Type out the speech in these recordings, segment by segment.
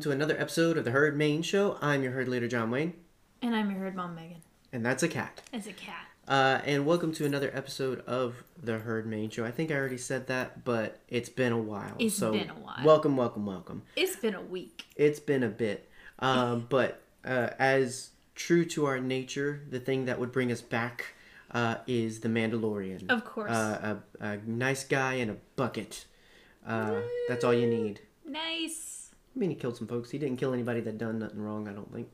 welcome to another episode of the Herd Main Show. I'm your herd leader, John Wayne, And I'm your herd mom, Megan. and that's a cat. It's a cat. Uh, and welcome to another episode of the Herd Main Show. I think I already said that, but it's been a while. It's so been a while. Welcome, welcome, welcome. It's been a week. It's been a bit, um, but uh, as true to our nature, the thing that would bring us back uh, is the Mandalorian. Of course. Uh, a, a nice guy and a bucket. Uh, that's all you need. Nice. I mean, he killed some folks. He didn't kill anybody that done nothing wrong. I don't think.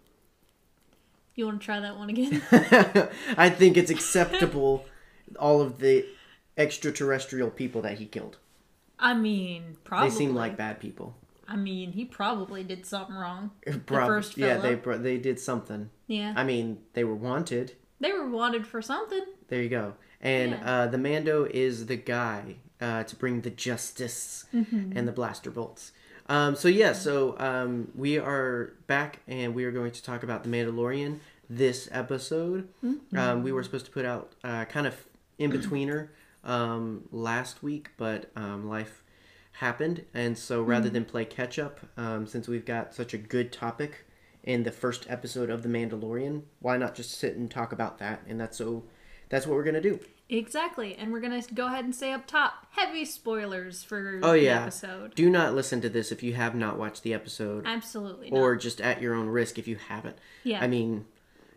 You want to try that one again? I think it's acceptable. all of the extraterrestrial people that he killed. I mean, probably. They seem like bad people. I mean, he probably did something wrong. Prob- first yeah, they they did something. Yeah. I mean, they were wanted. they were wanted for something. There you go. And Yeah. uh, the Mando is the guy uh, to bring the justice Mm-hmm. and the blaster bolts. Um, so yeah, so um, we are back, and we are going to talk about the Mandalorian this episode. Mm-hmm. Um, we were supposed to put out uh, kind of in betweener um, last week, but um, life happened, and so rather than play catch up, um, since we've got such a good topic in the first episode of the Mandalorian, why not just sit and talk about that? And that's so that's what we're gonna do. Exactly. And we're going to go ahead and say up top heavy spoilers for Oh the yeah. episode. Do not listen to this if you have not watched the episode, Absolutely. Not. or just at your own risk if you haven't. yeah. I mean,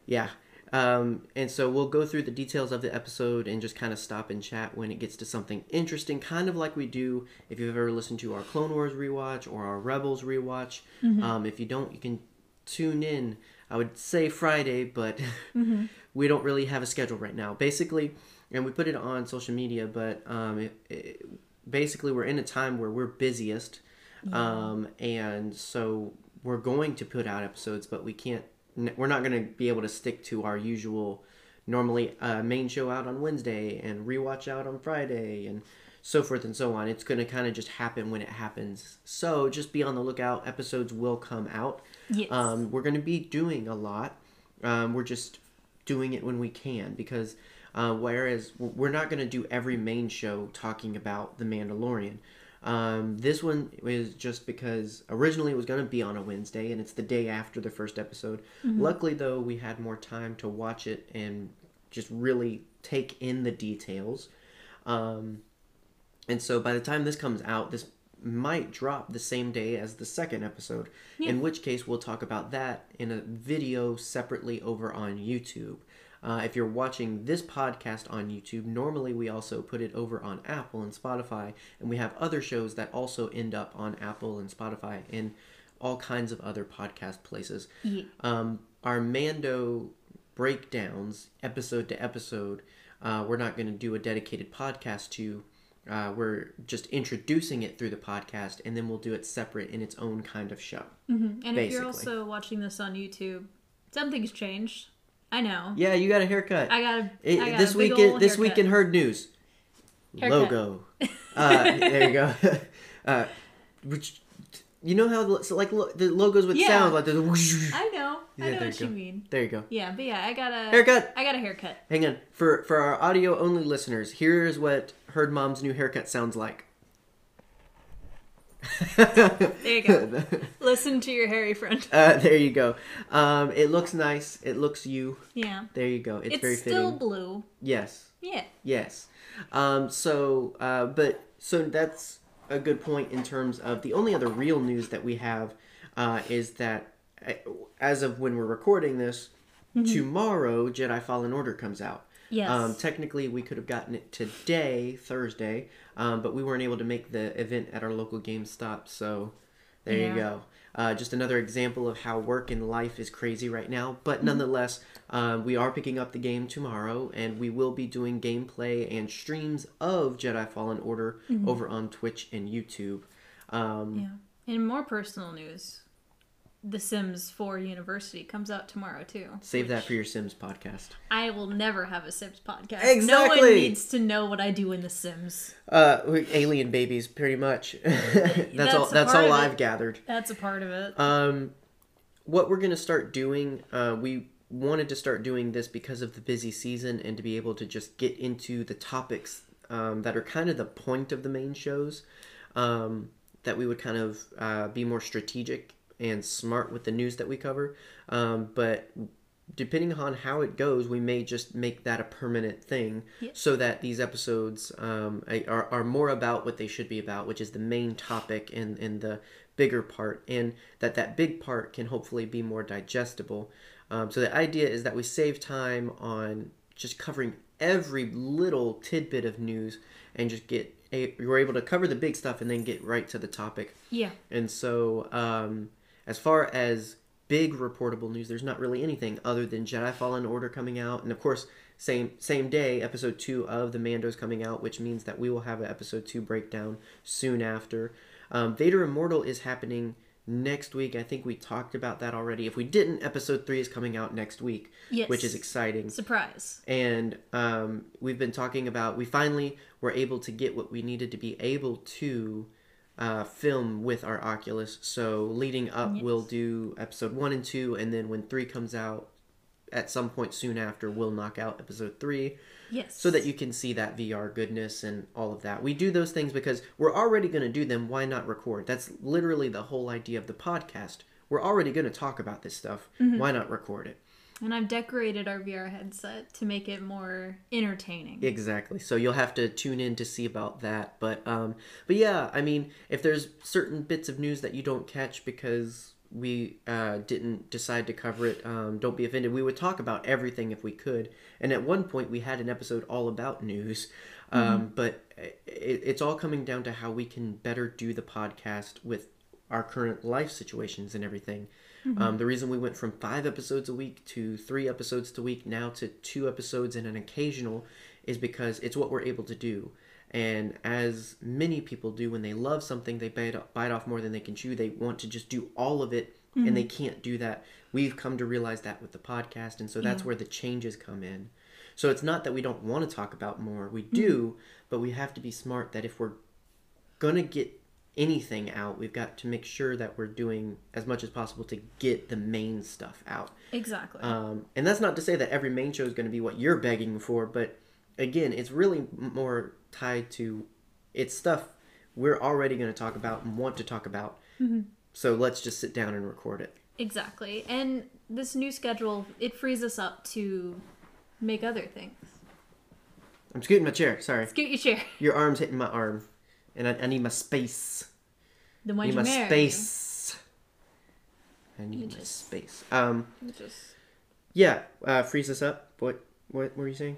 yeah. Um, and so we'll go through the details of the episode and just kind of stop and chat when it gets to something interesting, kind of like we do if you've ever listened to our Clone Wars rewatch or our Rebels rewatch. Um, if you don't, you can tune in. I would say Friday, but we don't really have a schedule right now. Basically, and we put it on social media, but um, it, it, basically we're in a time where we're busiest, um, and so we're going to put out episodes, but we can't. We're not going to be able to stick to our usual. Normally, uh, main show out on Wednesday and rewatch out on Friday and so forth and so on. It's going to kind of just happen when it happens. So just be on the lookout. Episodes will come out. yes. Um, we're going to be doing a lot. Um, we're just doing it when we can because uh, whereas we're not going to do every main show talking about the Mandalorian. Um, this one is just because originally it was going to be on a Wednesday and it's the day after the first episode. Luckily, though, we had more time to watch it and just really take in the details. Um, and so by the time this comes out, this might drop the same day as the second episode, in which case we'll talk about that in a video separately over on YouTube. Uh, if you're watching this podcast on YouTube, normally we also put it over on Apple and Spotify, and we have other shows that also end up on Apple and Spotify and all kinds of other podcast places. Yeah. Um, our Mando breakdowns, episode to episode, uh, we're not going to do a dedicated podcast to. Uh, we're just introducing it through the podcast, and then we'll do it separate in its own kind of show. Mhm. And if you're also watching this on YouTube, something's changed. I know. Yeah, you got a haircut. I got a, It- I got this a week, in, this week in Herd News, Haircut. logo. Uh, there you go. uh, which you know how so like lo- the logos would Yeah. sound like the whoosh. I know. Yeah, I know what you you mean. There you go. Yeah, but yeah, I got a Haircut. I got a haircut. Hang on for for our audio only listeners. Here's what Herd Mom's new haircut sounds like. There you go. Listen to your hairy friend. Uh, there you go. Um, it looks nice. It looks you. Yeah. There you go. It's, It's, very still fitting. blue. Yes. Yeah. Yes. Um, so, uh, but so that's a good point in terms of the only other real news that we have uh, is that uh, as of when we're recording this, tomorrow Jedi Fallen Order comes out. Yes. Um, technically, we could have gotten it today, Thursday, um, but we weren't able to make the event at our local GameStop. So there Yeah. you go. Uh, just another example of how work and life is crazy right now. Mm-hmm. But nonetheless, uh, we are picking up the game tomorrow, and we will be doing gameplay and streams of Jedi Fallen Order Mm-hmm. over on Twitch and YouTube. Um, yeah. In more personal news, The Sims 4 University comes out tomorrow too. Save that for your Sims podcast. I will never have a Sims podcast. No one needs to know what I do in The Sims. Uh, alien babies, pretty much. that's, That's all. That's all. I've gathered. That's a part of it. Um, what we're gonna start doing, uh, we wanted to start doing this because of the busy season and to be able to just get into the topics um, that are kind of the point of the main shows. Um, that we would kind of uh, be more strategic and smart with the news that we cover. Um, but depending on how it goes, we may just make that a permanent thing so that these episodes um, are, are more about what they should be about, which is the main topic and, and the bigger part, and that that big part can hopefully be more digestible. Um, so the idea is that we save time on just covering every little tidbit of news and just get a, we're able to cover the big stuff and then get right to the topic. Yeah. And so, um, as far as big reportable news, there's not really anything other than Jedi Fallen Order coming out, and of course, same same day, episode two of the Mando's coming out, which means that we will have an episode two breakdown soon after. Um, Vader Immortal is happening next week. I think we talked about that already. If we didn't, episode three is coming out next week, Yes. which is exciting Surprise. and um, we've been talking about we finally were able to get what we needed to be able to uh, film with our oculus. So leading up Yes. we'll do episode one and two and then when three comes out at some point soon after we'll knock out episode three. Yes. so that you can see that vr goodness and all of that. We do those things because we're already going to do them. Why not record? That's literally the whole idea of the podcast. We're already going to talk about this stuff. Why not record it And I've decorated our VR headset to make it more entertaining. Exactly. So you'll have to tune in to see about that. But um but yeah, I mean, if there's certain bits of news that you don't catch because we uh, didn't decide to cover it, um, don't be offended. We would talk about everything if we could. And at one point, we had an episode all about news. Um, But it, it's all coming down to how we can better do the podcast with our current life situations and everything. Mm-hmm. Um, the reason we went from five episodes a week to three episodes a week now to two episodes and an occasional is because it's what we're able to do. And as many people do when they love something, they bite, bite off more than they can chew. They want to just do all of it, and mm-hmm. they can't do that. We've come to realize that with the podcast, and so that's Yeah. where the changes come in. So it's not that we don't want to talk about more. We mm-hmm. do, but we have to be smart that if we're gonna get anything out, we've got to make sure that we're doing as much as possible to get the main stuff out. Exactly. Um, and that's not to say that every main show is going to be what you're begging for, but again, it's really more tied to it's stuff we're already going to talk about and want to talk about. So let's just sit down and record it. exactly. And this new schedule, it frees us up to make other things. I'm scooting my chair. Sorry, Scoot your chair. your arm's hitting my arm, and I, I need my space. The I one need you my marry. space. I need You my just- space. Um, Just yeah, uh, frees us up. What what were you saying?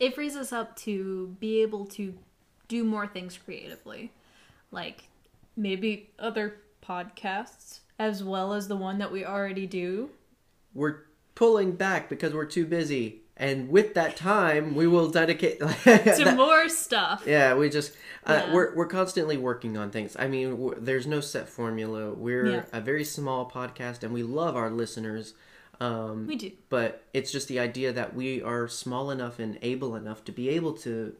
it frees us up to be able to do more things creatively like maybe other podcasts as well as the one that we already do we're pulling back because we're too busy and with that time we will dedicate to that- more stuff yeah we just uh, Yeah. we're, we're constantly working on things i mean there's no set formula we're Yeah. a very small podcast and we love our listeners um, we do but it's just the idea that we are small enough and able enough to be able to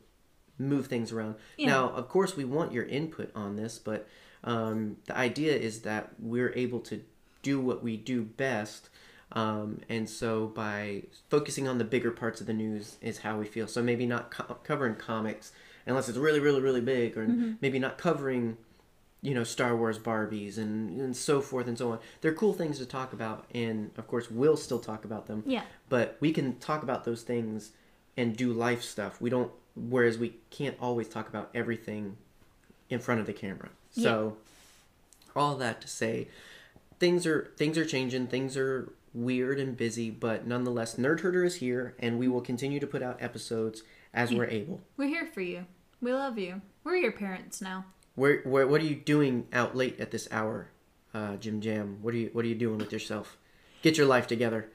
move things around. Yeah. Now, of course, we want your input on this, but um, the idea is that we're able to do what we do best. Um, and so by focusing on the bigger parts of the news is how we feel. So maybe not co- covering comics unless it's really, really, really big, or maybe not covering you know Star Wars Barbies and and so forth and so on. They're cool things to talk about, and of course we'll still talk about them. yeah But we can talk about those things and do life stuff. We don't. Whereas we can't always talk about everything in front of the camera. So all that to say, things are things are changing. Things are weird and busy, but nonetheless, Nerd Herder is here, and we will continue to put out episodes as we're able. we're here for you we love you we're your parents now Where, where what are you doing out late at this hour, uh, Jim Jam? What are you What are you doing with yourself? Get your life together.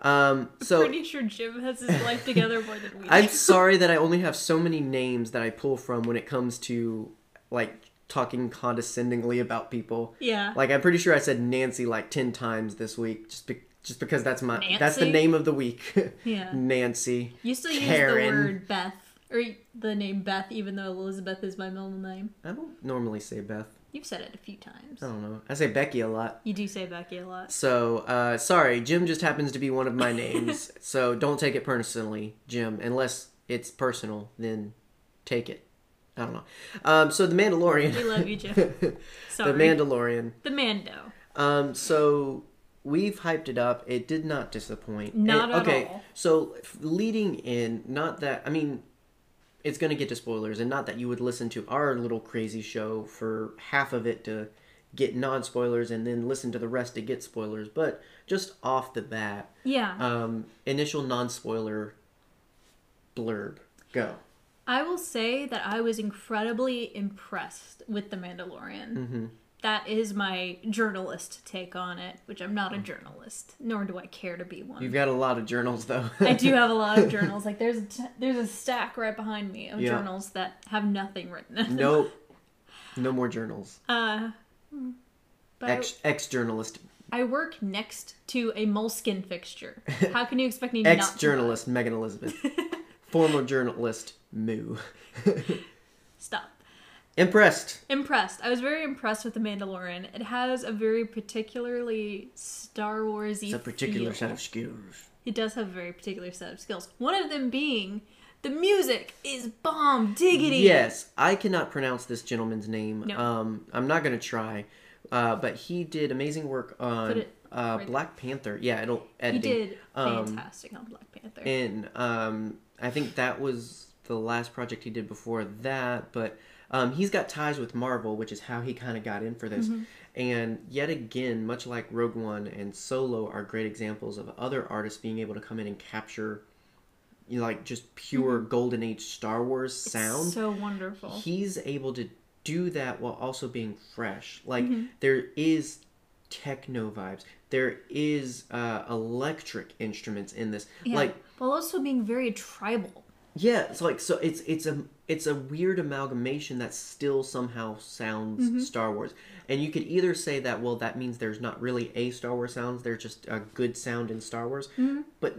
Um, so pretty sure jim has his life together more than we do I'm sorry that I only have so many names that I pull from when it comes to like talking condescendingly about people. yeah Like I'm pretty sure I said Nancy like ten times this week, just be- just because that's my that's the name of the week. Yeah. Nancy. you still use the word beth or the name beth even though elizabeth is my middle name I don't normally say Beth. you've said it a few times I don't know. I say Becky a lot. you do say becky a lot So, uh, sorry, Jim just happens to be one of my names. so don't take it personally, Jim. Unless it's personal, then take it. I don't know. Um, so the Mandalorian. we love you jim Sorry. the Mandalorian. the mando Um, so we've hyped it up. It did not disappoint. Not And- at okay, all. so leading in, not that I mean, it's gonna get to spoilers, and not that you would listen to our little crazy show for half of it to get non spoilers and then listen to the rest to get spoilers, but just off the bat, Yeah. um, initial non spoiler blurb. Go. I will say that I was incredibly impressed with The Mandalorian. Mm-hmm. That is my journalist take on it, which I'm not a journalist, nor do I care to be one. You've got a lot of journals though. I do have a lot of journals. Like there's a t- there's a stack right behind me of Yeah. journals that have nothing written in them. nope. No more journals. Uh, but Ex ex journalist. I work next to a moleskin fixture. How can you expect me not Ex journalist Megan Elizabeth. Former journalist Moo. Stop. Impressed. Impressed. I was very impressed with the Mandalorian. It has a very particularly Star Warsy. It's a particular feel. set of skills. It does have a very particular set of skills. One of them being the music is bomb diggity. Yes, I cannot pronounce this gentleman's name. No. Um, I'm not gonna try. Uh, but he did amazing work on uh, right Black Panther. Yeah, it'll he editing. did Um, fantastic on Black Panther. and um, I think that was the last project he did before that. But um, he's got ties with Marvel, which is how he kind of got in for this. Mm-hmm. And yet again, much like Rogue One and Solo are great examples of other artists being able to come in and capture, you know, like just pure golden age Star Wars sound. Mm-hmm. so wonderful. He's able to do that while also being fresh. Like Mm-hmm. there is techno vibes. There is uh, electric instruments in this. Yeah. Like while also being very tribal. yeah, it's like so it's it's a it's a weird amalgamation that still somehow sounds Mm-hmm. Star Wars. And you could either say that well that means there's not really a Star Wars sounds, there's just a good sound in Star Wars. Mm-hmm. But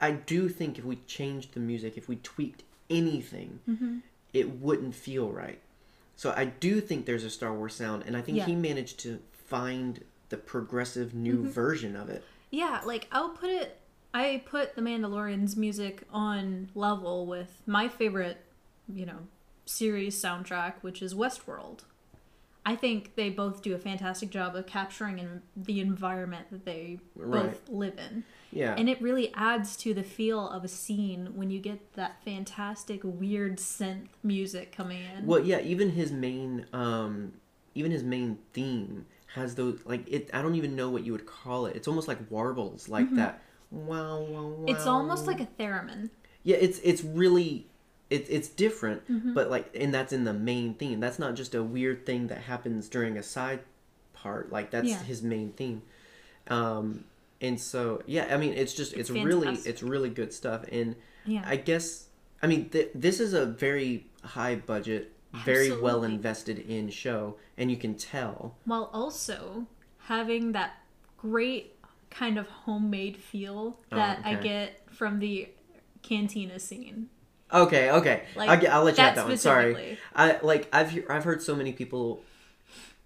I do think if we changed the music, if we tweaked anything, Mm-hmm. it wouldn't feel right. So I do think there's a Star Wars sound and I think Yeah. he managed to find the progressive new Mm-hmm. version of it. Yeah, like I'll put it. I put the Mandalorian's music on level with my favorite, you know, series soundtrack, which is Westworld. I think they both do a fantastic job of capturing in the environment that they Right. both live in. Yeah. And it really adds to the feel of a scene when you get that fantastic, weird synth music coming in. Well, yeah, even his main, um, even his main theme has those like it. I don't even know what you would call it. It's almost like warbles, like that. Wow, wow, wow. Mm-hmm. It's almost like a theremin. yeah. It's it's really it's it's different, Mm-hmm. but like, and that's in the main theme. That's not just a weird thing that happens during a side part. Like that's Yeah. his main theme. Um, and so yeah, I mean, it's just it's, It's really it's really good stuff. And Yeah. I guess I mean th- this is a very high budget, very well invested in show, and you can tell. while also having that great kind of homemade feel Oh, that I get from the cantina scene. Okay, okay, Like, I'll, get, I'll let you have that one. Sorry. I like I've I've heard so many people,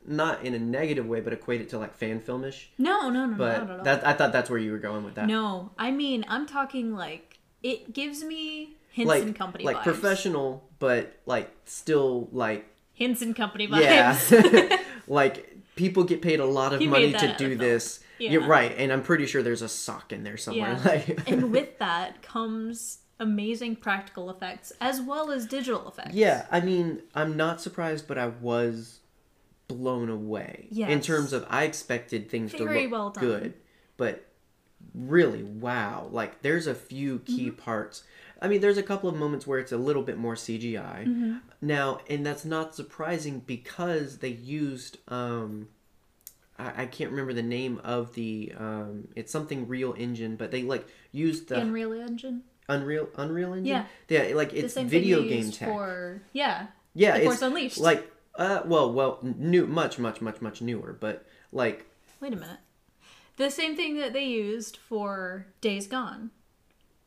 not in a negative way, but equate it to like fan filmish. No, no, no, But at all. that I thought that's where you were going with that. no, I mean I'm talking like it gives me Henson like and Company like vibes. professional, but like still like Henson and Company vibes. yeah, like people get paid a lot of He money to do this. Yeah. You're right, and I'm pretty sure there's a sock in there somewhere. Yeah. Like, and with that comes amazing practical effects as well as digital effects. yeah, I mean, I'm not surprised, but I was blown away in terms of I expected things Very to look well done. good, but really, wow! Like, there's a few key Mm-hmm. parts. I mean, there's a couple of moments where it's a little bit more CGI. Mm-hmm. Now, and that's not surprising because they used um I, I can't remember the name of the um it's something real engine, but they like used The Unreal Engine. Unreal Unreal Engine. Yeah. Yeah, like The it's video game tech. for yeah. yeah, it's Force Unleashed. like uh well well new much much much much newer, but like Wait a minute. The same thing that they used for Days Gone.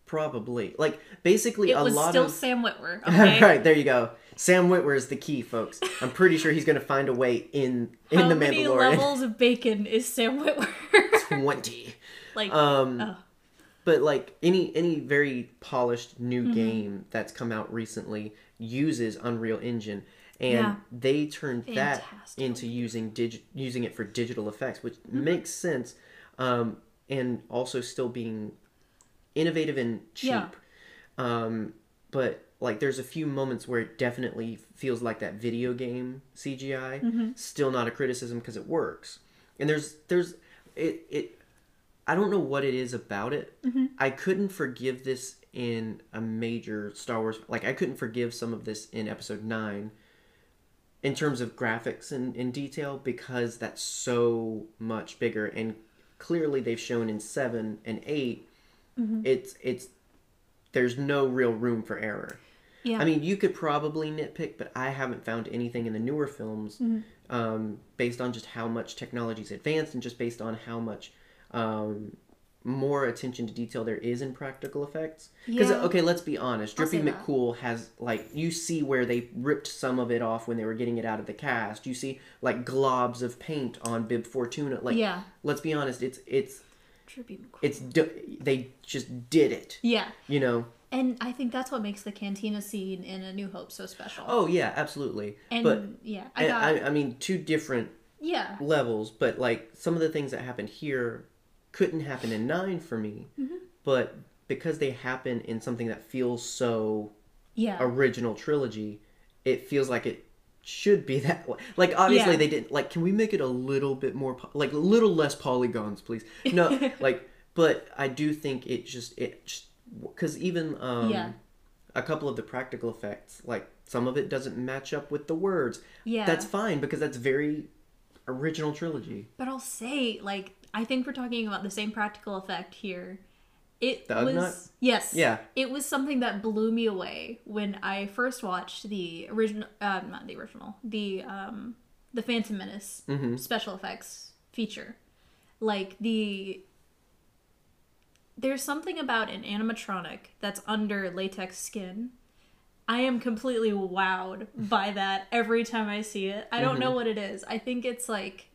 probably like basically It a was lot still of Sam Witwer. Okay. right there you go. Sam Witwer is the key, folks. I'm pretty sure he's gonna find a way in in How the many Mandalorian. levels of bacon is Sam Witwer? Twenty. like, Um, oh. But like any any very polished new Mm-hmm. game that's come out recently uses Unreal Engine, and Yeah. they turned that into using dig- using it for digital effects, which Mm-hmm. makes sense, um, and also still being innovative and cheap. Yeah. Um, but like, there's a few moments where it definitely feels like that video game CGI. Mm-hmm. Still not a criticism because it works, and there's there's it it. I don't know what it is about it. Mm-hmm. I couldn't forgive this in a major Star Wars. Like I couldn't forgive some of this in Episode Nine, in terms of graphics and in detail, because that's so much bigger. And clearly, they've shown in seven and 8 Mm-hmm. it's it's there's no real room for error. Yeah. I mean, you could probably nitpick, but I haven't found anything in the newer films Mm-hmm. um, based on just how much technology's advanced and just based on how much um, more attention to detail there is in practical effects. Because Yeah. okay, let's be honest, Drippy say that. McCool has like you see where they ripped some of it off when they were getting it out of the cast. You see like globs of paint on Bib Fortuna. Like, Yeah. let's be honest, it's it's Trippy McCool. it's they just did it. Yeah. You know. And I think that's what makes the cantina scene in A New Hope so special. Oh yeah, absolutely. and but yeah, I I, got I, I mean, two different yeah. levels, but like some of the things that happened here couldn't happen in nine for me. Mm-hmm. But because they happen in something that feels so Yeah. original trilogy, it feels like it should be that way. Like obviously Yeah. they didn't like can we make it a little bit more po- like a little less polygons please. No, like but I do think it just it just cuz even um Yeah. a couple of the practical effects like some of it doesn't match up with the words. Yeah. That's fine because that's very original trilogy. But I'll say, like, I think we're talking about the same practical effect here. It The was Ugnaught? yes, Yeah. It was something that blew me away when I first watched the original, uh, not the original, the um, the Phantom Menace Mm-hmm. special effects feature. Like the there's something about an animatronic that's under latex skin. I am completely wowed by that every time I see it. I don't know what it is. I think it's like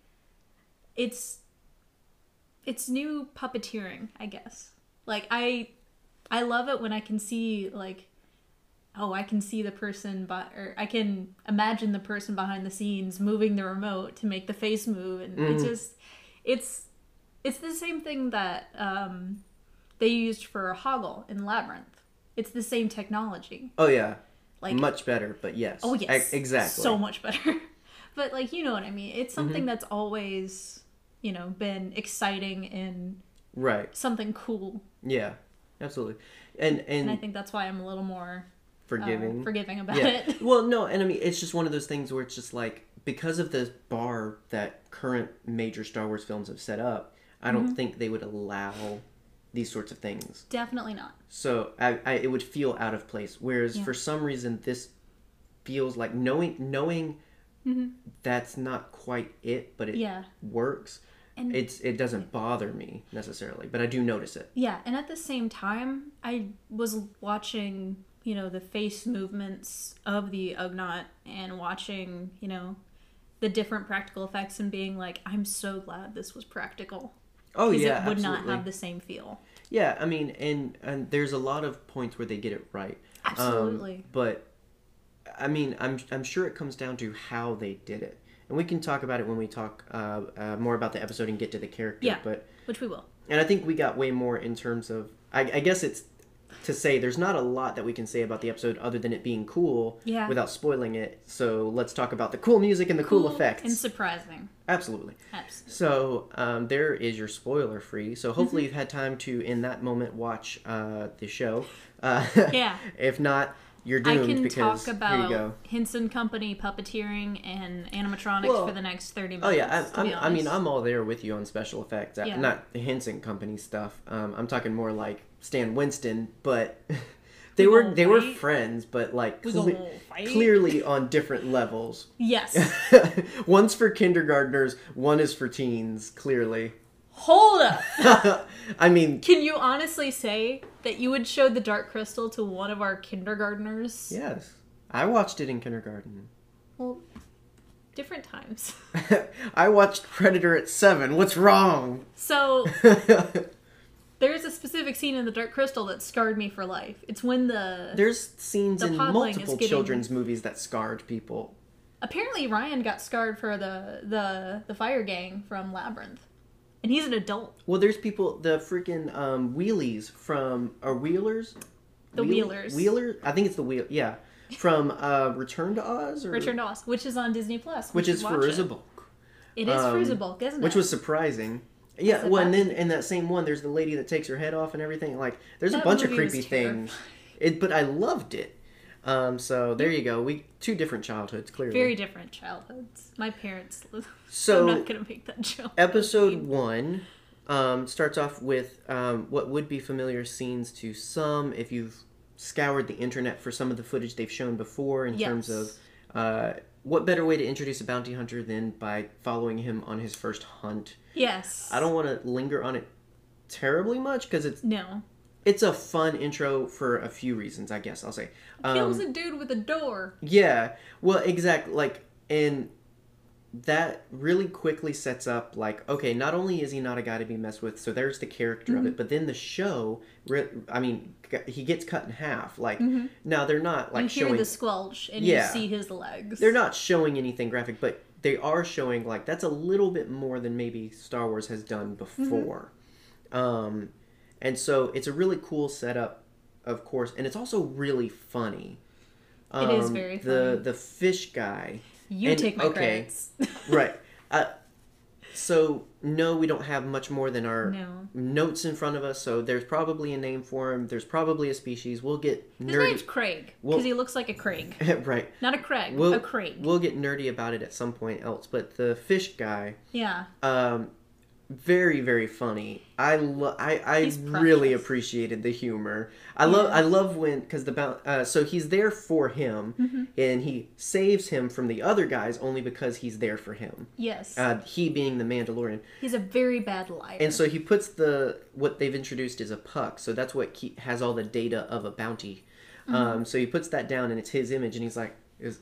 it's it's new puppeteering, I guess. Like I I love it when I can see like oh, I can see the person but or I can imagine the person behind the scenes moving the remote to make the face move and it's just it's it's the same thing that um they used for Hoggle in Labyrinth. It's the same technology. Oh yeah. Like Much better, but yes. Oh yes, E- exactly. So much better. but like you know what I mean. It's something Mm-hmm. that's always you know been exciting and right. something cool, Yeah. Absolutely. And and, and I think that's why I'm a little more uh, forgiving. forgiving about yeah. it. well, no, and I mean it's just one of those things where it's just like because of the bar that current major Star Wars films have set up, I don't Mm-hmm. think they would allow these sorts of things. Definitely not. So I, I it would feel out of place. Whereas Yeah. for some reason this feels like knowing knowing that's not quite it, but it Mm-hmm. Yeah. works. And- it's it doesn't bother me necessarily, but I do notice it. Yeah, and at the same time, I was watching, you know, the face movements of the Ugnaught and watching, you know, the different practical effects and being like, I'm so glad this was practical. Oh Because yeah, it would absolutely. not have the same feel. Yeah, I mean, and and there's a lot of points where they get it right. Um, Absolutely. but I mean, I'm I'm sure it comes down to how they did it, and we can talk about it when we talk uh, uh, more about the episode and get to the character. Yeah. But Which we will. and I think we got way more in terms of. I, I guess it's to say there's not a lot that we can say about the episode other than it being cool Yeah. without spoiling it. So let's talk about the cool music and the cool, effects. And surprising. Absolutely. Absolutely. So um, there is your spoiler free. So hopefully you've had time to, in that moment, watch uh, the show. Uh, Yeah. if not, you're I can because talk here you go. about Henson Company puppeteering and animatronics Well, for the next 30 minutes. Oh yeah, be I'm, I mean. I'm all there with you on special effects. Uh, Yeah. Not the Henson Company stuff. Um, I'm talking more like Stan Winston, but they We were they were friends, but like cle- clearly on different levels. Yes. One's for kindergartners, one is for teens. Clearly, Hold up. I mean, Can you honestly say that you would show the Dark Crystal to one of our kindergartners? yes, I watched it in kindergarten. Well, different times. I watched Predator at seven. What's wrong? So there's a specific scene in the Dark Crystal that scarred me for life. It's when the There's scenes The in multiple getting- children's movies that scarred people. Apparently, Ryan got scarred for the the the fire gang from Labyrinth, and he's an adult. Well, there's people the freaking um, wheelies from or wheelers. The Wheel- Wheelers. Wheeler. I think it's the wheel. Yeah, from uh, Return to Oz or Return to Oz, which is on Disney Plus, which is watch Fairuza it. Is um, isn't it? which was surprising. Yeah, Is it well, and then in that same one, there's the lady that takes her head off and everything. Like, there's a That bunch of movie was creepy terrifying. things. It, but I loved it. Um, so there you go. We two different childhoods, clearly. very different childhoods. My parents. So- I'm not gonna make that joke. Episode one um, starts off with um, what would be familiar scenes to some if you've scoured the internet for some of the footage they've shown before in terms of uh, what better way to introduce a bounty hunter than by following him on his first hunt. Yes. I don't want to linger on it terribly much because it's No. It's a fun intro for a few reasons. I guess I'll say. Kills Um, a dude with a door. yeah. Well, exactly. Like, and that really quickly sets up like, okay, not only is he not a guy to be messed with, so there's the character Mm-hmm. of it, but then the show, I mean, he gets cut in half. Like, now they're not like Mm-hmm. you hear showing. the squelch and Yeah. you see his legs. They're not showing anything graphic, but they are showing like that's a little bit more than maybe Star Wars has done Mm-hmm. before. Um, and so it's a really cool setup, of course, and it's also really funny. It is Um, very The funny. the fish guy, You and- take my okay. credits. right? Uh, so no, we don't have much more than our No. notes in front of us. So there's probably a name for him. There's probably a species. We'll get His nerdy. name's Craig Well- because he looks like a Craig, right. not a Craig, We'll, a Craig. we'll get nerdy about it at some point else. But the fish guy, yeah, um, very very funny. I lo- I I really appreciated the humor. I love I love when because the uh, so he's there for him Mm-hmm. and he saves him from the other guys only because he's there for him. yes, Uh, he being the Mandalorian, he's a very bad liar. and so he puts the what they've introduced is a puck. So that's what ke- has all the data of a bounty. Mm-hmm. Um, so he puts that down and it's his image, and he's like, "Is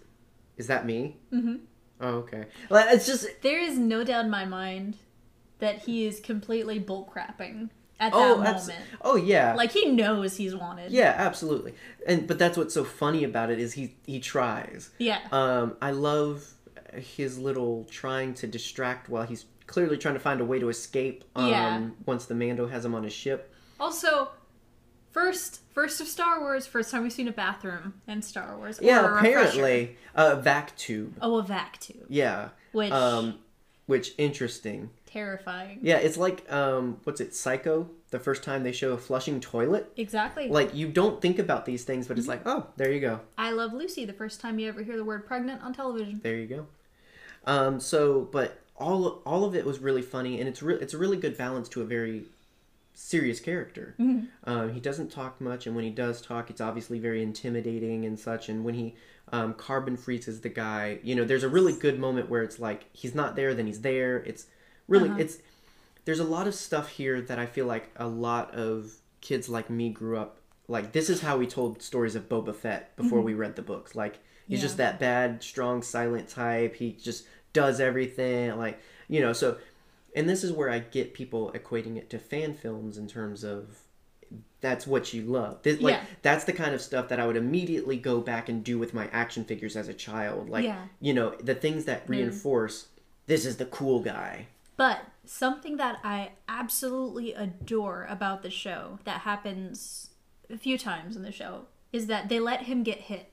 is that me?" Mm-hmm. Oh, okay. Well, it's just there is no doubt in my mind that he is completely bullcrapping at oh, that abs- moment. oh yeah. Like he knows he's wanted. Yeah, absolutely. And but that's what's so funny about it is he he tries. Yeah. Um, I love his little trying to distract while he's clearly trying to find a way to escape. Um, Yeah. Once the Mando has him on his ship. Also, first first of Star Wars, first time we've seen a bathroom in Star Wars. or Yeah, a apparently a vac tube. Oh, a vac tube. Yeah. Which Um, which interesting. Terrifying. Yeah, it's like um, what's it? Psycho. The first time they show a flushing toilet. Exactly. Like you don't think about these things, but it's Mm-hmm. like, oh, there you go. I Love Lucy, the first time you ever hear the word pregnant on television. There you go. Um, so, but all all of it was really funny, and it's re- it's a really good balance to a very serious character. Um, he doesn't talk much, and when he does talk, it's obviously very intimidating and such. And when he um, carbon freezes the guy, you know, there's a really good moment where it's like he's not there, then he's there. It's really uh-huh. it's there's a lot of stuff here that I feel like a lot of kids like me grew up like this is how we told stories of Boba Fett before mm-hmm. we read the books. Like he's Yeah. just that bad, strong, silent type. He just does everything like you know, so and this is where I get people equating it to fan films in terms of that's what you love. This, like Yeah. that's the kind of stuff that I would immediately go back and do with my action figures as a child. Like Yeah. you know, the things that mm. reinforce this is the cool guy. But something that I absolutely adore about the show that happens a few times in the show is that they let him get hit.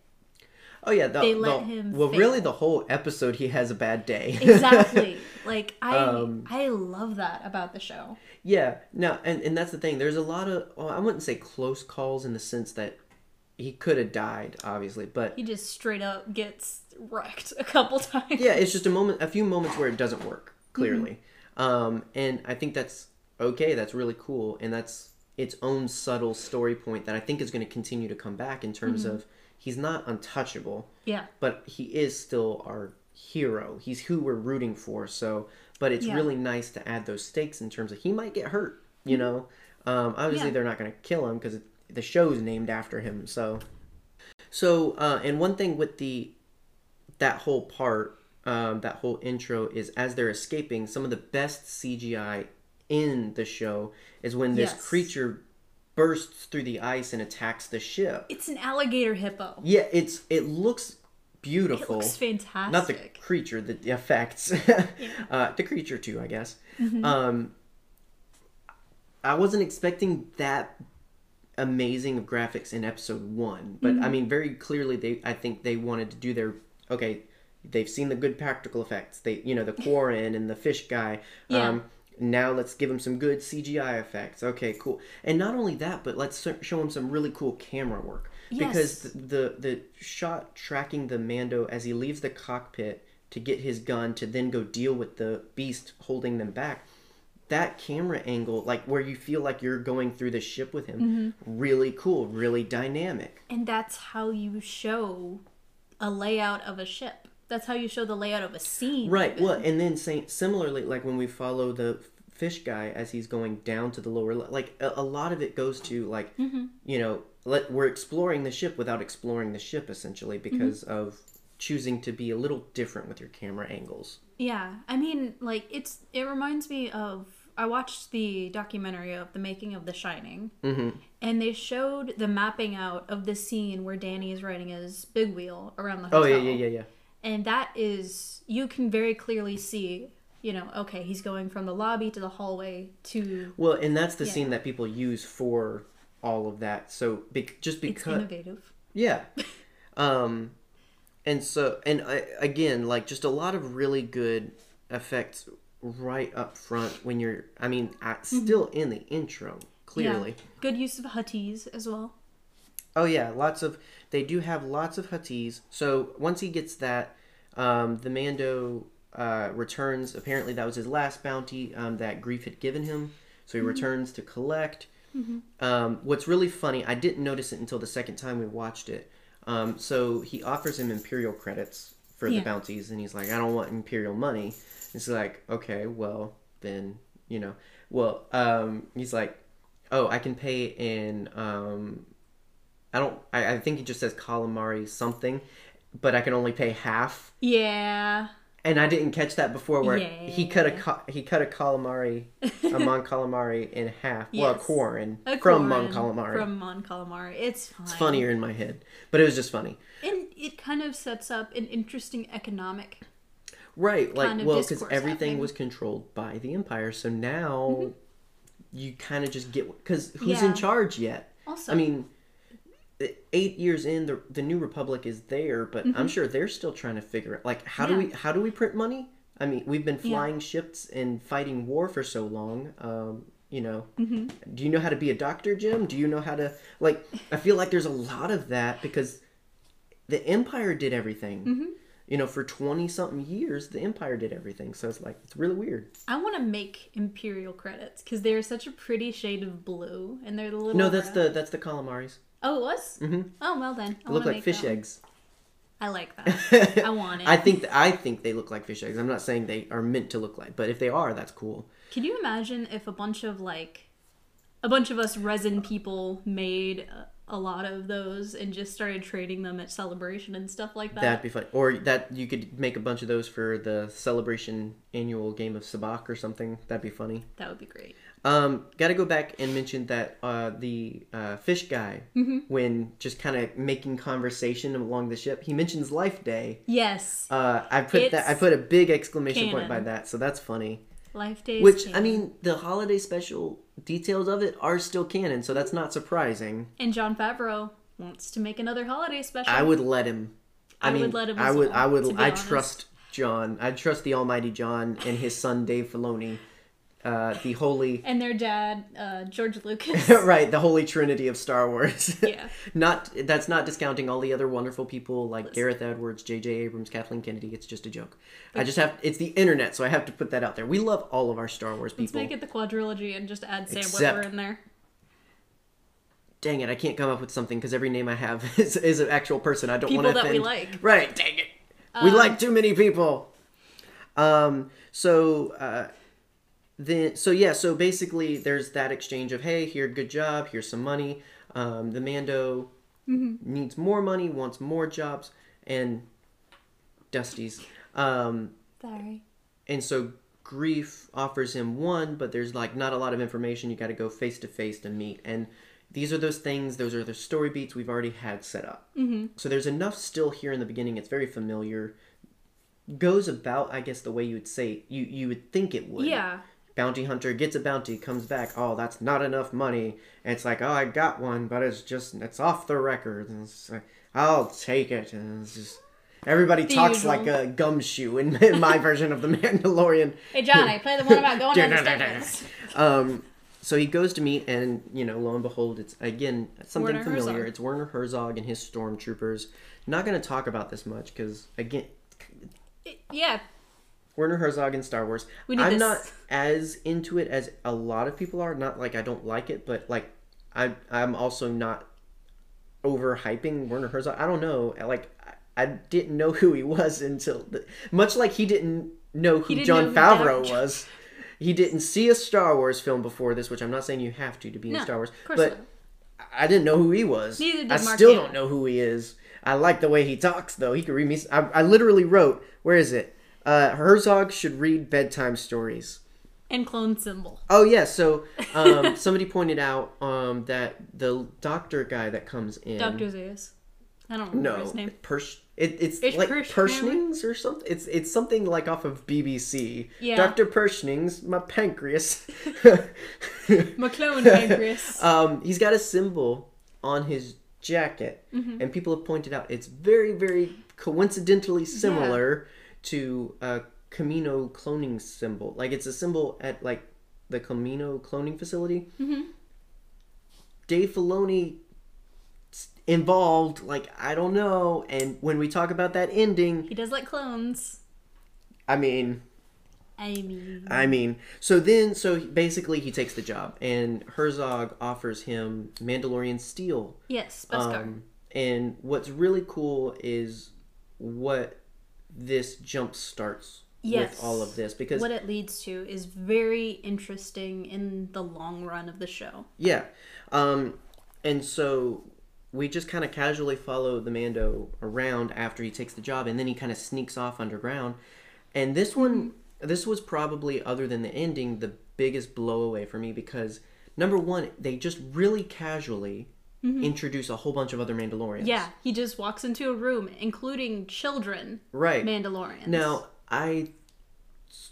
Oh yeah, the, They the- let him Well, fail. really, the whole episode he has a bad day. Exactly. like I Um, I love that about the show. yeah. No, and and that's the thing. There's a lot of well, I wouldn't say close calls in the sense that he could have died, obviously, but He just straight up gets wrecked a couple times. yeah, it's just a moment, a few moments where it doesn't work clearly, um, and I think that's okay. That's really cool, and that's its own subtle story point that I think is going to continue to come back in terms of he's not untouchable. Yeah. but he is still our hero. He's who we're rooting for. So, but it's Yeah. really nice to add those stakes in terms of he might get hurt. You know, um, obviously Yeah. they're not going to kill him because the show's named after him. So, so uh, and one thing with the that whole part, um, that whole intro is as they're escaping. Some of the best CGI in the show is when this Yes. creature bursts through the ice and attacks the ship. It's an alligator hippo. Yeah, it's it looks beautiful. It looks fantastic. Not the creature, the, the effects. uh, the creature too, I guess. Mm-hmm. Um, I wasn't expecting that amazing of graphics in episode one, but Mm-hmm. I mean, very clearly, they I think they wanted to do their okay. They've seen the good practical effects. They, you know, the Quarren and the fish guy. Yeah. Um, now let's give them some good CGI effects. Okay, cool. And not only that, but let's show them some really cool camera work because Yes. the, the the shot tracking the Mando as he leaves the cockpit to get his gun to then go deal with the beast holding them back. That camera angle, like where you feel like you're going through the ship with him, really cool, really dynamic. And that's how you show a layout of a ship. That's how you show the layout of a scene. Right. even. Well, and then same, similarly, like when we follow the fish guy as he's going down to the lower, like a, a lot of it goes to like, you know, let we're exploring the ship without exploring the ship essentially because of choosing to be a little different with your camera angles. Yeah, I mean, like it's it reminds me of I watched the documentary of the making of The Shining, Mm-hmm. and they showed the mapping out of the scene where Danny is riding his big wheel around the hotel. Oh yeah, yeah, yeah, yeah. And that is you can very clearly see, you know, okay, he's going from the lobby to the hallway to Well, and that's the Yeah. scene that people use for all of that. So be, just it's because innovative. Yeah. um and so and I, again like just a lot of really good effects right up front when you're I mean at, still in the intro clearly. Yeah. Good use of Huttese as well. Oh yeah, lots of they do have lots of Huttese. So once he gets that um the Mando uh returns apparently that was his last bounty um that Greef had given him. So he returns to collect. Um, what's really funny, I didn't notice it until the second time we watched it. Um, so he offers him Imperial credits for the bounties, and he's like, I don't want Imperial money. It's like, okay, well, then, you know, well, um, he's like, oh, I can pay in, um, I don't, I, I think he just says calamari something, but I can only pay half. Yeah. And I didn't catch that before, where he cut a he cut a calamari, a mon calamari in half. Well, a Yes. quarren A from mon calamari. From Mon Calamari. It's fine. It's funnier in my head, but it was just funny. And it kind of sets up an interesting economic. Right, like Kind of well, because everything happening. Mm-hmm. was controlled by the empire, so now you kind of just get because who's Yeah. in charge yet? Also, I mean, eight years in, the the new republic is there, but Mm-hmm. I'm sure they're still trying to figure it. Like, how do we how do we print money? I mean, we've been Yeah. flying ships and fighting war for so long. Um, you know, Mm-hmm. do you know how to be a doctor, Jim? Do you know how to like? I feel like there's a lot of that because the empire did everything. Mm-hmm. You know, for twenty something years, the empire did everything. So it's like it's really weird. I want to make Imperial credits because they're such a pretty shade of blue, and they're the little. No, that's red- the that's the calamaris. Oh, it was. Mhm. Oh well, then I They look like fish eggs. I like that. I want it. I think I think they look like fish eggs. I'm not saying they are meant to look like, but if they are, that's cool. Can you imagine if a bunch of like, a bunch of us resin people made a, a lot of those and just started trading them at celebration and stuff like that? That'd be fun. Or that you could make a bunch of those for the celebration annual game of Sabacc or something. That'd be funny. that would be great. Um, got to go back and mention that uh, the uh, fish guy, Mm-hmm. when just kind of making conversation along the ship, he mentions Life Day. Yes, Uh, I put that. I put a big exclamation point by that, so that's funny. Life Day. Which I mean, the holiday special details of it are still canon, so that's not surprising. and Jon Favreau wants to make another holiday special. I would let him. I, I mean, would let him I would. well, I would. I honest. trust John. I trust the Almighty John and his son Dave Filoni, uh, the holy. and their dad, uh, George Lucas. right, the holy trinity of Star Wars. Yeah. not that's not discounting all the other wonderful people like Gareth Edwards, J.J. Abrams, Kathleen Kennedy. It's just a joke. I just have. It's the internet, so I have to put that out there. We love all of our Star Wars Let's people. make it the quadrilogy and just add Sam Except- Witwer in there. Dang it, I can't come up with something because every name I have is, is an actual person. I don't want to that we offend. like. Um, Right, dang it. We like too many people. Um, so, uh, then, so yeah, so basically there's that exchange of, hey, here, good job, here's some money. Um, the Mando Mm-hmm. needs more money, wants more jobs, and Dusty's. Um, Sorry. and so Greef offers him one, but there's like not a lot of information. You got to go face to face to meet. And these are those things. Those are the story beats we've already had set up. Mm-hmm. So there's enough still here in the beginning. It's very familiar. Goes about, I guess, the way you would say you you would think it would. Yeah. Bounty hunter gets a bounty, comes back. Oh, that's not enough money. And it's like, oh, I got one, but it's just it's off the record. And it's like, I'll take it. And it's just everybody The talks usual. like a gumshoe in, in my version of the Mandalorian. Hey Johnny, play the one about going down the stairs. Um, so he goes to meet, and you know, lo and behold, it's again something Werner familiar. Herzog. It's Werner Herzog and his stormtroopers. Not going to talk about this much because again, Yeah, Werner Herzog and Star Wars. We need I'm this. not as into it as a lot of people are. Not like I don't like it, but like I I'm also not overhyping Werner Herzog. I don't know. Like I, I didn't know who he was until the, much like he didn't know who didn't John know who Favreau was. He didn't see a Star Wars film before this, which I'm not saying you have to to be in Star Wars, of course but not. I didn't know who he was. Neither did I Mark still Hamill. don't know who he is. I like the way he talks, though. He could read me. I, I literally wrote, "Where is it?" Uh, Herzog should read bedtime stories. and clone symbol. Oh yeah, so um, somebody pointed out um, that the doctor guy that comes in. Doctor Zeus. I don't remember No, his name. Persh. It, it's It's like Persh- Pershnings or something. It's it's something like off of BBC. Yeah. Doctor Pershnings, my pancreas. McClone pancreas. Um, he's got a symbol on his jacket, Mm-hmm. and people have pointed out it's very, very coincidentally similar to a Kamino cloning symbol. Like it's a symbol at like the Kamino cloning facility. Mm-hmm. Dave Filoni involved. Like I don't know. And when we talk about that ending, he does like clones. I mean, I mean, I mean, so then, so basically, he takes the job, and Herzog offers him Mandalorian steel. yes, Beskar. Um, and what's really cool is what this jump starts Yes. with all of this because what it leads to is very interesting in the long run of the show. yeah, um, and so we just kind of casually follow the Mando around after he takes the job, and then he kind of sneaks off underground. And this one, this was probably other than the ending, the biggest blow away for me because number one, they just really casually introduce a whole bunch of other Mandalorians. Mm-hmm. Yeah, he just walks into a room, including children right. Mandalorians. Now, I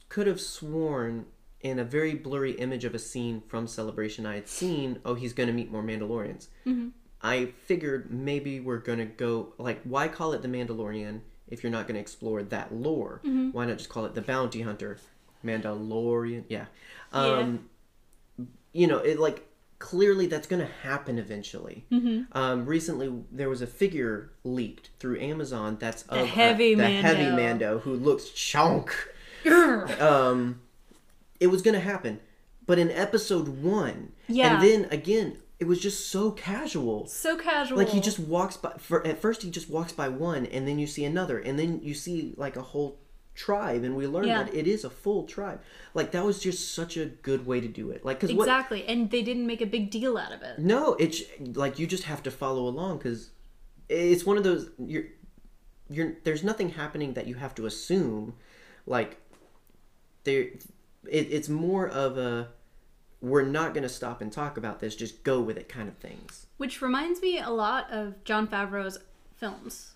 could have sworn in a very blurry image of a scene from Celebration I had seen, oh, he's going to meet more Mandalorians. Mm-hmm. I figured maybe we're going to go, like, why call it the Mandalorian if you're not going to explore that lore? Mm-hmm. Why not just call it the Bounty Hunter? Mandalorian? Yeah. Um, You know, it like, clearly that's going to happen eventually. Mm-hmm. Um, recently, there was a figure leaked through Amazon that's of uh, heavy the Mando. heavy Mando who looks chunk. Um, it was going to happen, but in episode one, Yeah. and then again, it was just so casual. so casual. Like he just walks by. For, at first, he just walks by one, and then you see another, and then you see like a whole tribe, and we learned Yeah. that it is a full tribe. Like that was just such a good way to do it. Like because what exactly, and they didn't make a big deal out of it. no, it's like you just have to follow along because it's one of those you're you're there's nothing happening that you have to assume like there it, it's more of a we're not going to stop and talk about this just go with it kind of things Which reminds me a lot of Jon Favreau's films.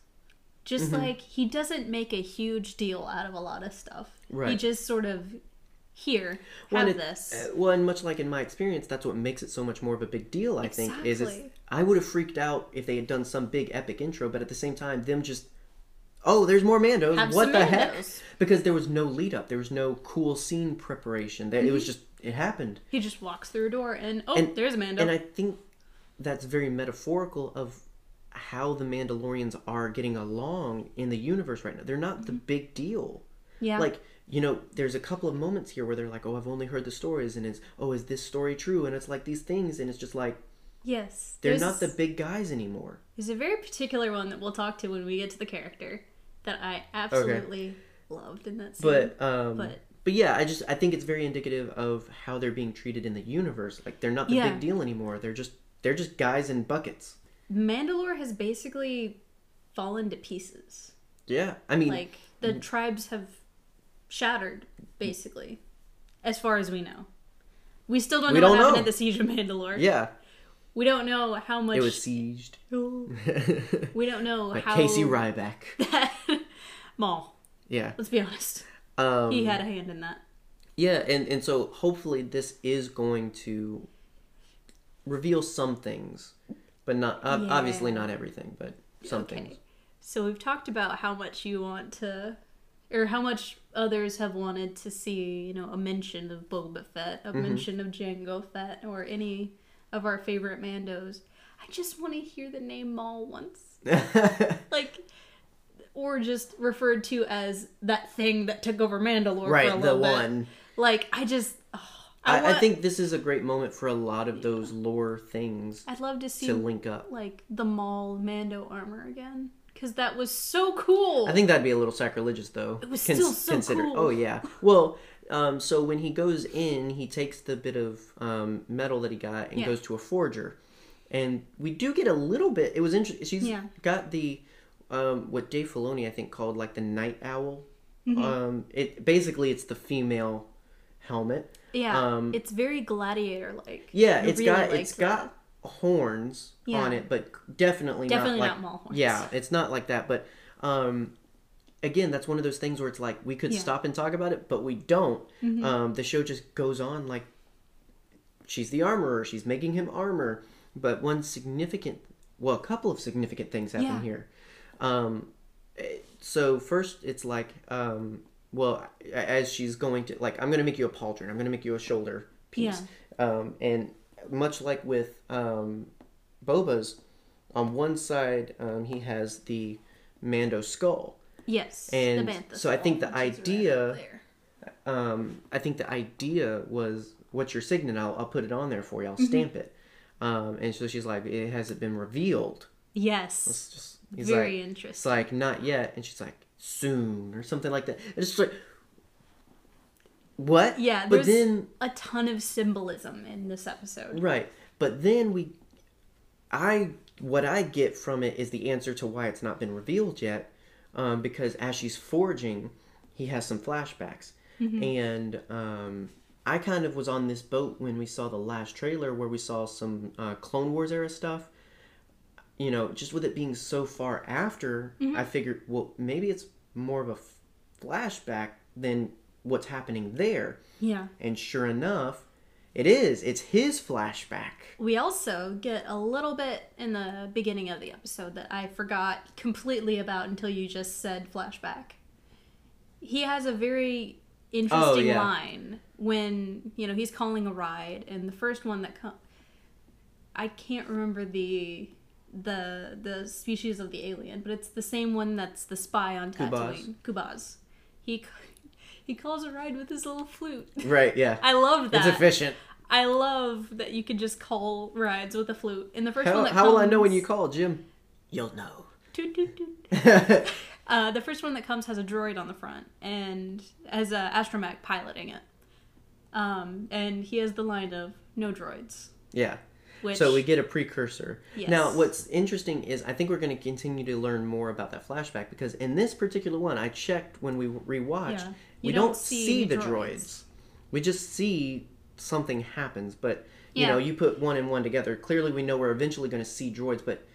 Just Mm-hmm. like he doesn't make a huge deal out of a lot of stuff. He just sort of here have it- this. uh, well and much like in my experience that's what makes it so much more of a big deal i think is i would have freaked out if they had done some big epic intro but at the same time them just oh there's more mandos Have what the heck because there was no lead up there was no cool scene preparation there Mm-hmm. it was just it happened he just walks through a door and oh, And- there's Amanda. and i think that's very metaphorical of how the mandalorians are getting along in the universe right now. They're not the big deal. Yeah. like you know there's a couple of moments here where they're like oh i've only heard the stories and it's oh is this story true? And it's like these things and it's just like yes. they're not the big guys anymore. There's a very particular one that we'll talk to when we get to the character that I absolutely loved in that scene. but um but, But- yeah i just i think it's very indicative of how they're being treated in the universe. Like they're not the Yeah. big deal anymore. They're just they're just guys in buckets Mandalore has basically fallen to pieces. yeah i mean Like the tribes have shattered, basically, as far as we know. We still don't We know don't what happened know. at the siege of Mandalore. yeah We don't know how much. It was sieged. we don't know Like how. Casey Ryback. Maul. Yeah. Let's be honest. Um, He had a hand in that. Yeah, and, and so hopefully this is going to reveal some things, but not ob- Yeah. obviously not everything, but some Okay. things. So we've talked about how much you want to, or how much others have wanted to see, you know, a mention of Boba Fett, Mm-hmm. a mention of Jango Fett, or any of our favorite Mandos. I just want to hear the name Maul once, like, or just referred to as that thing that took over Mandalore for a right, the bit. one. Like, I just, oh, I, I, I think this is a great moment for a lot of those lore things I'd love to see to link up. like the Maul Mando armor again, because that was so cool. I think that'd be a little sacrilegious, though. It was still so cool. Oh yeah. Well, um, so when he goes in, he takes the bit of um, metal that he got and Yeah. goes to a forger, and we do get a little bit. It was interesting. She's Yeah. got the um, what Dave Filoni I think called like the night owl. Mm-hmm. Um, it basically it's the female helmet. Yeah, Um, it's very gladiator like. Yeah, it's got it's that. got horns Yeah. on it, but definitely, Definitely not not like Maul horns. yeah, it's not like that. But um, again, that's one of those things where it's like we could Yeah. Mm-hmm. stop and talk about it, but we don't. Um, the show just goes on like she's the armorer, she's making him armor. But one significant, well, a couple of significant things happen Yeah. here. Um, eh, so first, it's like, um, well, as she's going to like, I'm going to make you a pauldron. I'm going to make you a shoulder piece. Yeah. Um, and much like with um, Boba's, on one side um, he has the Mando skull. Yes, And so I think the is right idea- Um, I think the idea was, "What's your signet? I'll, I'll put it on there for you. I'll Mm-hmm. stamp it." Um, and so she's like, "It hasn't been revealed." Yes, It's just he's very like, interesting. It's like not yet, and she's like, "Soon" or something like that. It's just like, what? Yeah, but there's then a ton of symbolism in this episode. Right. But then we I what I get from it is the answer to why it's not been revealed yet. Um, because as she's forging, he has some flashbacks. And um, I kind of was on this boat when we saw the last trailer where we saw some uh, Clone Wars era stuff. You know, just with it being so far after, mm-hmm. I figured, well, maybe it's more of a f- flashback than what's happening there. Yeah. And sure enough, it is. It's his flashback. We also get a little bit in the beginning of the episode that I forgot completely about until you just said flashback. He has a very interesting Oh, yeah. line when, you know, he's calling a ride and the first one that comes I can't remember the the the species of the alien, but it's the same one that's the spy on. Tatooine. Kubaz. He he calls a ride with his little flute. Right, yeah. I love that. It's efficient. I love that you can just call rides with a flute. In the first one How, that how will I know when comes- you call, Jim? You'll know. Toot, toot, toot. Uh, the first one that comes has a droid on the front and has a astromech piloting it. Um, and he has the line of no droids. Yeah. Which So we get a precursor. Yes. Now, what's interesting is I think we're going to continue to learn more about that flashback because in this particular one, I checked when we rewatched, Yeah. we don't, don't see see the droids. droids. We just see something happens. But, you Yeah. know, you put one and one together. Clearly, we know we're eventually going to see droids, but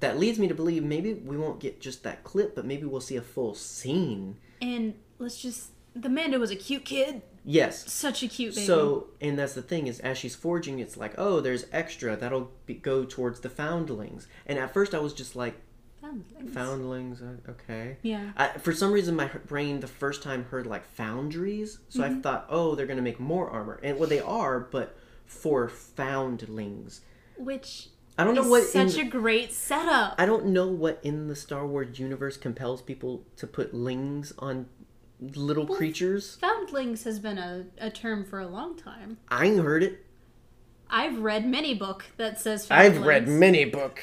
that leads me to believe maybe we won't get just that clip, but maybe we'll see a full scene. and let's just the Mando was a cute kid, Yes. such a cute baby. So, and that's the thing is, as she's forging, it's like, oh, there's extra that'll be, go towards the foundlings. And at first, I was just like, Foundlings. foundlings, okay. Yeah. I, for some reason, my brain the first time heard like foundries, so Mm-hmm. I thought, oh, they're gonna make more armor, and well, they are, but for foundlings. Which I don't know what such in, a great setup. I don't know what in the Star Wars universe compels people to put lings on little creatures. Foundlings has been a, a term for a long time. I ain't heard it. I've read many book that says I've read foundlings. many book.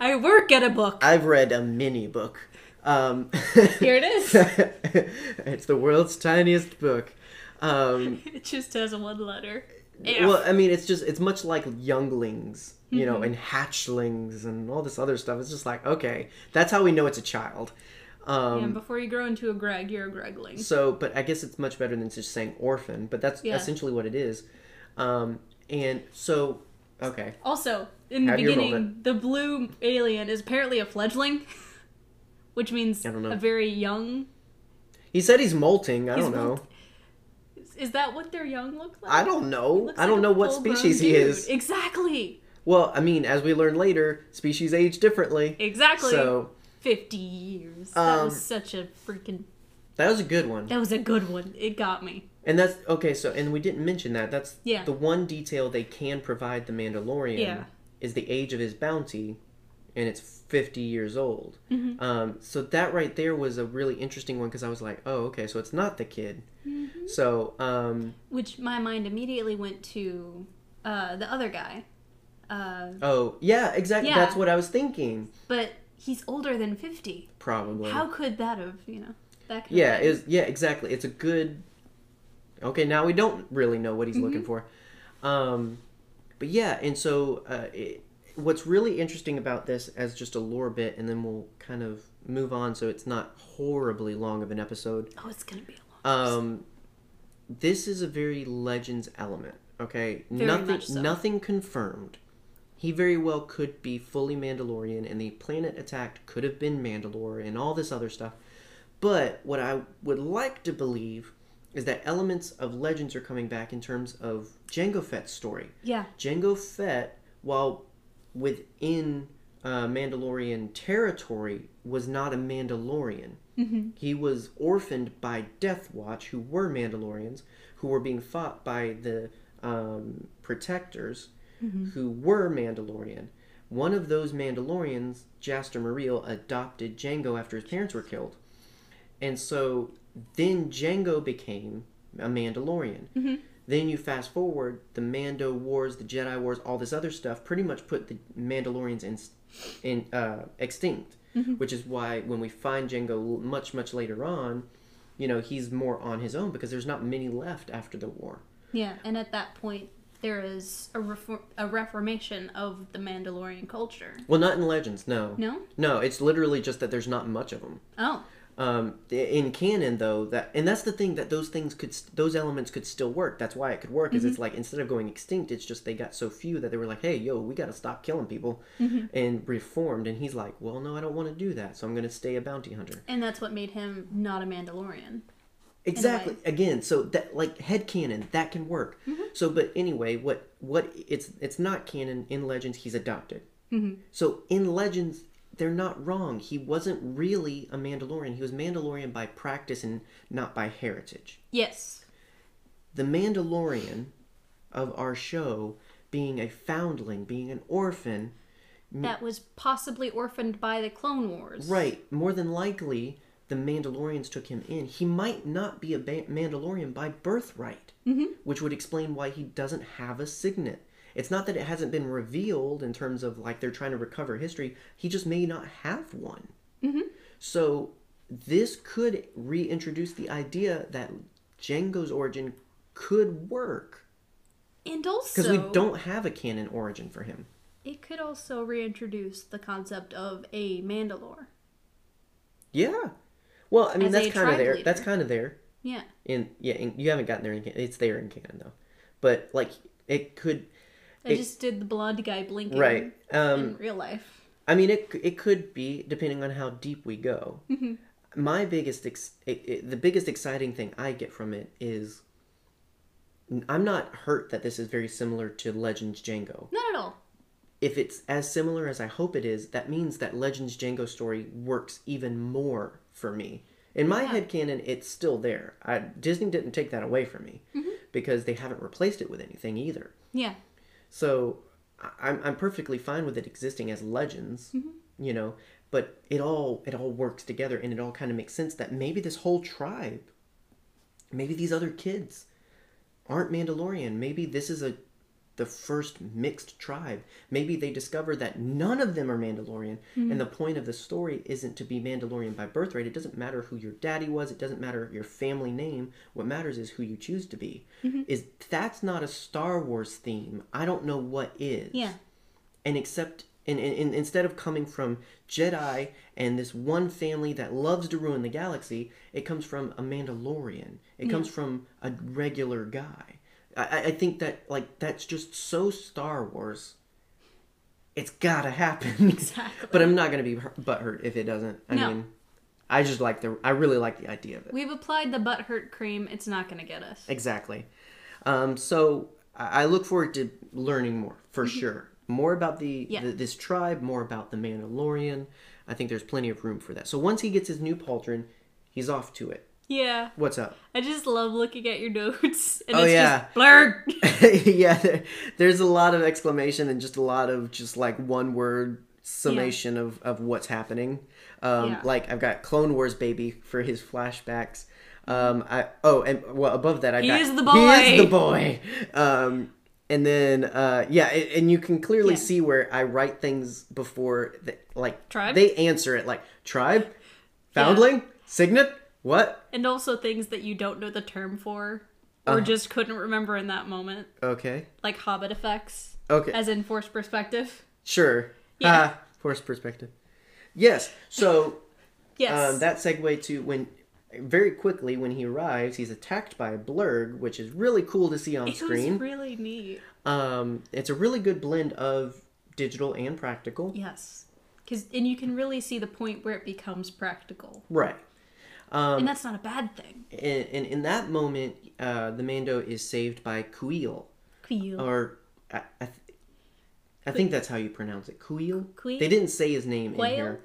I work at a book. I've read a mini book. Um, Here it is. it's the world's tiniest book. Um, it just has one letter. well, I mean, it's just it's much like younglings, you Mm-hmm. know, and hatchlings and all this other stuff. It's just like okay, that's how we know it's a child. Um, and before you grow into a Greg, you're a Gregling. So, but I guess it's much better than just saying orphan, but that's Yeah. essentially what it is. Um, and so Okay. Also, in the Have your beginning, the blue alien is apparently a fledgling, which means I don't know. a very young. He said he's molting. I He's don't know. molt- Is, that what their young look like? I don't know. I don't a know what species he is. Exactly. Well, I mean, as we learn later, species age differently. Exactly. So 50 years. that Um, was such a freaking. that was a good one. That was a good one. It got me. And that's okay. So, and we didn't mention that. That's Yeah. the one detail they can provide the Mandalorian Yeah. is the age of his bounty, and it's fifty years old. Mm-hmm. Um, so that right there was a really interesting one because I was like, oh, okay, so it's not the kid. So, um, Which my mind immediately went to uh, the other guy. Uh, oh yeah, exactly. Yeah. That's what I was thinking. but he's older than 50. Probably. How could that have, you know? That could yeah, is yeah, exactly. It's a good. Okay, now we don't really know what he's looking for, um, but yeah, and so uh, it, what's really interesting about this as just a lore bit, and then we'll kind of move on, so it's not horribly long of an episode. Oh, it's going to be a long Um, this is a very legends element. Okay, Very nothing, so. nothing confirmed. He very well could be fully Mandalorian, and the planet attacked could have been Mandalore, and all this other stuff. But what I would like to believe is that elements of legends are coming back in terms of Jango Fett's story. Yeah. Jango Fett, while within uh, Mandalorian territory, was not a Mandalorian. Mm-hmm. He was orphaned by Death Watch, who were Mandalorians, who were being fought by the um, Protectors, Mm-hmm. who were Mandalorian. One of those Mandalorians, Jaster Mereel, adopted Jango after his parents were killed. And so then Jango became a Mandalorian. Mm-hmm. Then you fast forward, the Mando Wars, the Jedi Wars, all this other stuff pretty much put the Mandalorians in, in uh, extinct. Mm-hmm. Which is why when we find Jango much, much later on, you know, he's more on his own because there's not many left after the war. Yeah, and at that point, there is a, refor- a reformation of the Mandalorian culture. Well, not in Legends, no. No? No, it's literally just that there's not much of them. Oh. Um, in canon, though, that and that's the thing that those things could, those elements could still work. That's why it could work. Is it's like instead of going extinct, it's just they got so few that they were like, hey, yo, we got to stop killing people, and reformed. And he's like, well, no, I don't want to do that, so I'm going to stay a bounty hunter. And that's what made him not a Mandalorian. Exactly. Again, so that like head canon that can work. Mm-hmm. So, but anyway, what what it's it's not canon in Legends. He's adopted. Mm-hmm. So in Legends, they're not wrong. He wasn't really a Mandalorian. He was Mandalorian by practice and not by heritage. Yes. The Mandalorian of our show being a foundling, being an orphan, That was possibly orphaned by the Clone Wars. Right. More than likely, the Mandalorians took him in. He might not be a ba- Mandalorian by birthright, mm-hmm. which would explain why he doesn't have a signet. It's not that it hasn't been revealed in terms of like they're trying to recover history. He just may not have one. Mm-hmm. So this could reintroduce the idea that Jango's origin could work And also, because we don't have a canon origin for him. it could also reintroduce the concept of a Mandalore. Yeah. Well, I mean that's kind of there. leader. That's kind of there. Yeah. in yeah in, you haven't gotten there in it's there in canon though but like it could I It- just did the blonde guy blinking right um in real life. i mean it it could be depending on how deep we go Mm-hmm. my biggest ex- it, it, the biggest exciting thing i get from it is i'm not hurt that this is very similar to legends Jango Not at all. if it's as similar as i hope it is that means that legends Jango story works even more for me in my Yeah. head canon it's still there I, disney didn't take that away from me Mm-hmm. because they haven't replaced it with anything either Yeah. So I'm I'm perfectly fine with it existing as legends, you know. But it all it all works together, and it all kind of makes sense that maybe this whole tribe, maybe these other kids, aren't Mandalorian. Maybe this is a the first mixed tribe. Maybe they discover that none of them are Mandalorian, and hmm. the point of the story isn't to be Mandalorian by birthright. It doesn't matter who your daddy was. It doesn't matter your family name. What matters is who you choose to be. Mm-hmm. Is that's not a Star Wars theme? I don't know what is. Yeah. And except and, and, and instead of coming from Jedi and this one family that loves to ruin the galaxy, it comes from a Mandalorian. It comes from a regular guy. I, I- think that like that's just so Star Wars. It's gotta happen. Exactly. but I'm not gonna be hu- butthurt if it doesn't. I No. mean, I just like the. I really like the idea of it. We've applied the butt hurt cream. It's not going to get us. Exactly. Um, so I look forward to learning more for sure. More about the, Mm-hmm. Yeah. the this tribe, more about the Mandalorian. I think there's plenty of room for that. So once he gets his new pauldron, he's off to it. Yeah. What's up? I just love looking at your notes. And Oh, it's yeah. just blurred. yeah, there, there's a lot of exclamation and just a lot of just like one word summation of, of what's happening. Um, Yeah. Like I've got Clone Wars baby for his flashbacks. Um, I oh and well above that I He got is the boy. He is the boy. Um, and then uh, yeah, and, and you can clearly Yeah. see where I write things before the, like Tribe? They answer it like tribe, foundling, signet, what? and also things that you don't know the term for or Uh. just couldn't remember in that moment. Okay, Like Hobbit effects. okay. As in forced perspective. Sure. Yeah. Ah, forced perspective. Yes. So Yes. um, that segue to when very quickly when he arrives, he's attacked by a blurg, which is really cool to see on it screen. was really neat. um, it's a really good blend of digital and practical. Yes. Cause, and you can really see the point where it becomes practical. Right. Um, and that's not a bad thing. and, and in that moment, uh, the Mando is saved by Kuiil, Cool. or I, I, th- I think that's how you pronounce it, Kuiil. Kuiil? They didn't say his name Quail? in here,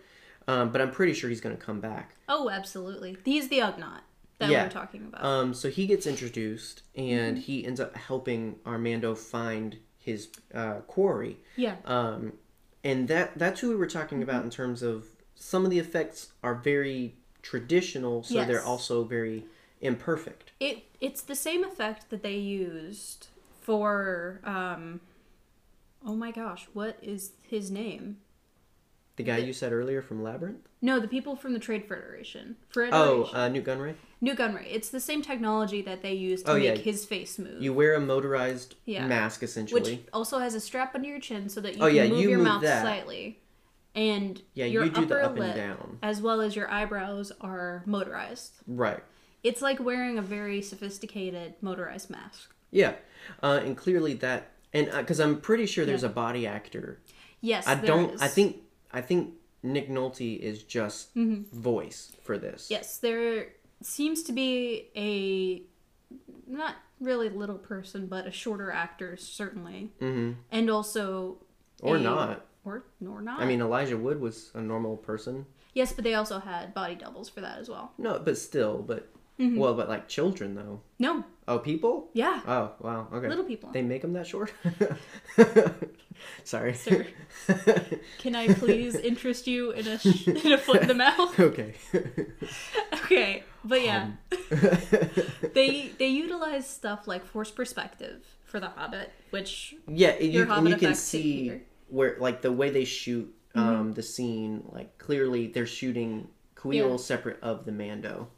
um, but I'm pretty sure he's going to come back. oh, absolutely. He's the Ugnaught that Yeah. we're talking about. Um, so he gets introduced, and he ends up helping Armando find his uh, quarry. yeah. Um, and that that's who we were talking about in terms of some of the effects are very traditional, so they're also very imperfect. It it's the same effect that they used for um oh my gosh, what is his name? The guy you said earlier from Labyrinth. No, the people from the Trade Federation. Oh, Federation. uh, Nute Gunray. Nute Gunray. It's the same technology that they use to Oh, make yeah. his face move. You wear a motorized Yeah. mask essentially. which also has a strap under your chin so that you Oh, can yeah, move you your move mouth that. slightly. And yeah, your you do the upper up and lip, down. as well as your eyebrows are motorized. Right. It's like wearing a very sophisticated motorized mask. Yeah. Uh, and clearly that, and because I'm pretty sure there's Yeah. a body actor Yes, I there don't. is. I think. I think Nick Nolte is just Mm-hmm. voice for this. Yes, there seems to be a not really little person, but a shorter actor certainly, hmm and also Or a- not. Or nor not. I mean, Elijah Wood was a normal person. yes, but they also had body doubles for that as well. No, but still, but Mm-hmm. well, but like children though. No, Oh, people. yeah, Oh, wow. Okay. little people. They make them that short. Sorry. Sir. Can I please interest you in a sh- in a foot in the mouth? okay. Okay, but yeah, Um. they they utilize stuff like force perspective for the Hobbit, which yeah, you, Your Hobbit you can effects see here. Where like the way they shoot Mm-hmm. um the scene like clearly they're shooting Kuiil Yeah. separate of the Mando.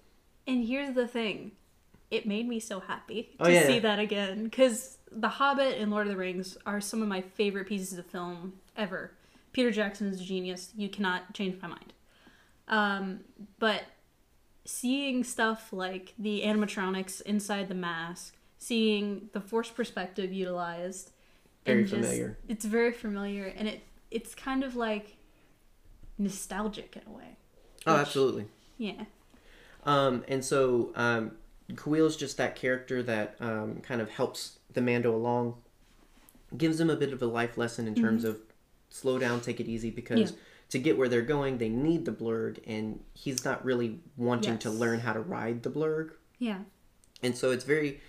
And here's the thing. It made me so happy to Oh, yeah. see that again because The Hobbit and Lord of the Rings are some of my favorite pieces of film ever. Peter Jackson is a genius. You cannot change my mind. Um, but seeing stuff like the animatronics inside the mask, seeing the force perspective utilized, Very and just- familiar. It's very familiar, and it it's kind of like nostalgic in a way. Oh, Which- absolutely. Yeah. Um, and so um, Kuiil's just that character that um, kind of helps the Mando along, gives him a bit of a life lesson in terms of slow down, take it easy, because Mm-hmm. Yeah. to get where they're going, they need the blurg, and he's not really wanting to learn how to ride the blurg. Yeah. And so it's very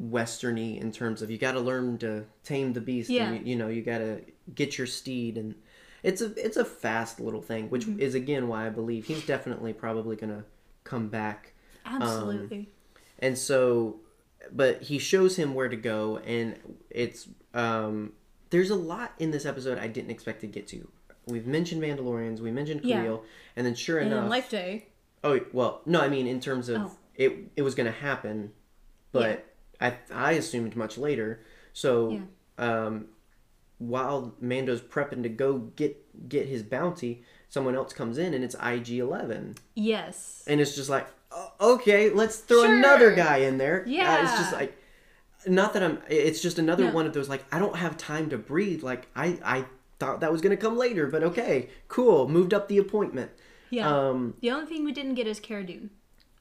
westerny in terms of you got to learn to tame the beast, Yeah. and you, you know you got to get your steed, and it's a it's a fast little thing, which Mm-hmm. is again why I believe he's definitely probably gonna come back Absolutely. and so but he shows him where to go and it's um there's a lot in this episode i didn't expect to get to we've mentioned mandalorians we mentioned Yeah. Khalil, and then sure and enough Life Day. oh well no i mean in terms of Oh. it it was gonna happen but i i assumed much later so um while mando's prepping to go get get his bounty someone else comes in and it's ig-11 Yes. and it's just like "Oh, okay let's throw Sure. another guy in there Uh, it's just like not that I'm. It's just another No. one of those like I don't have time to breathe. Like I I thought that was gonna come later, but okay, cool. Moved up the appointment. Yeah. Um. the only thing we didn't get is Cara Dune,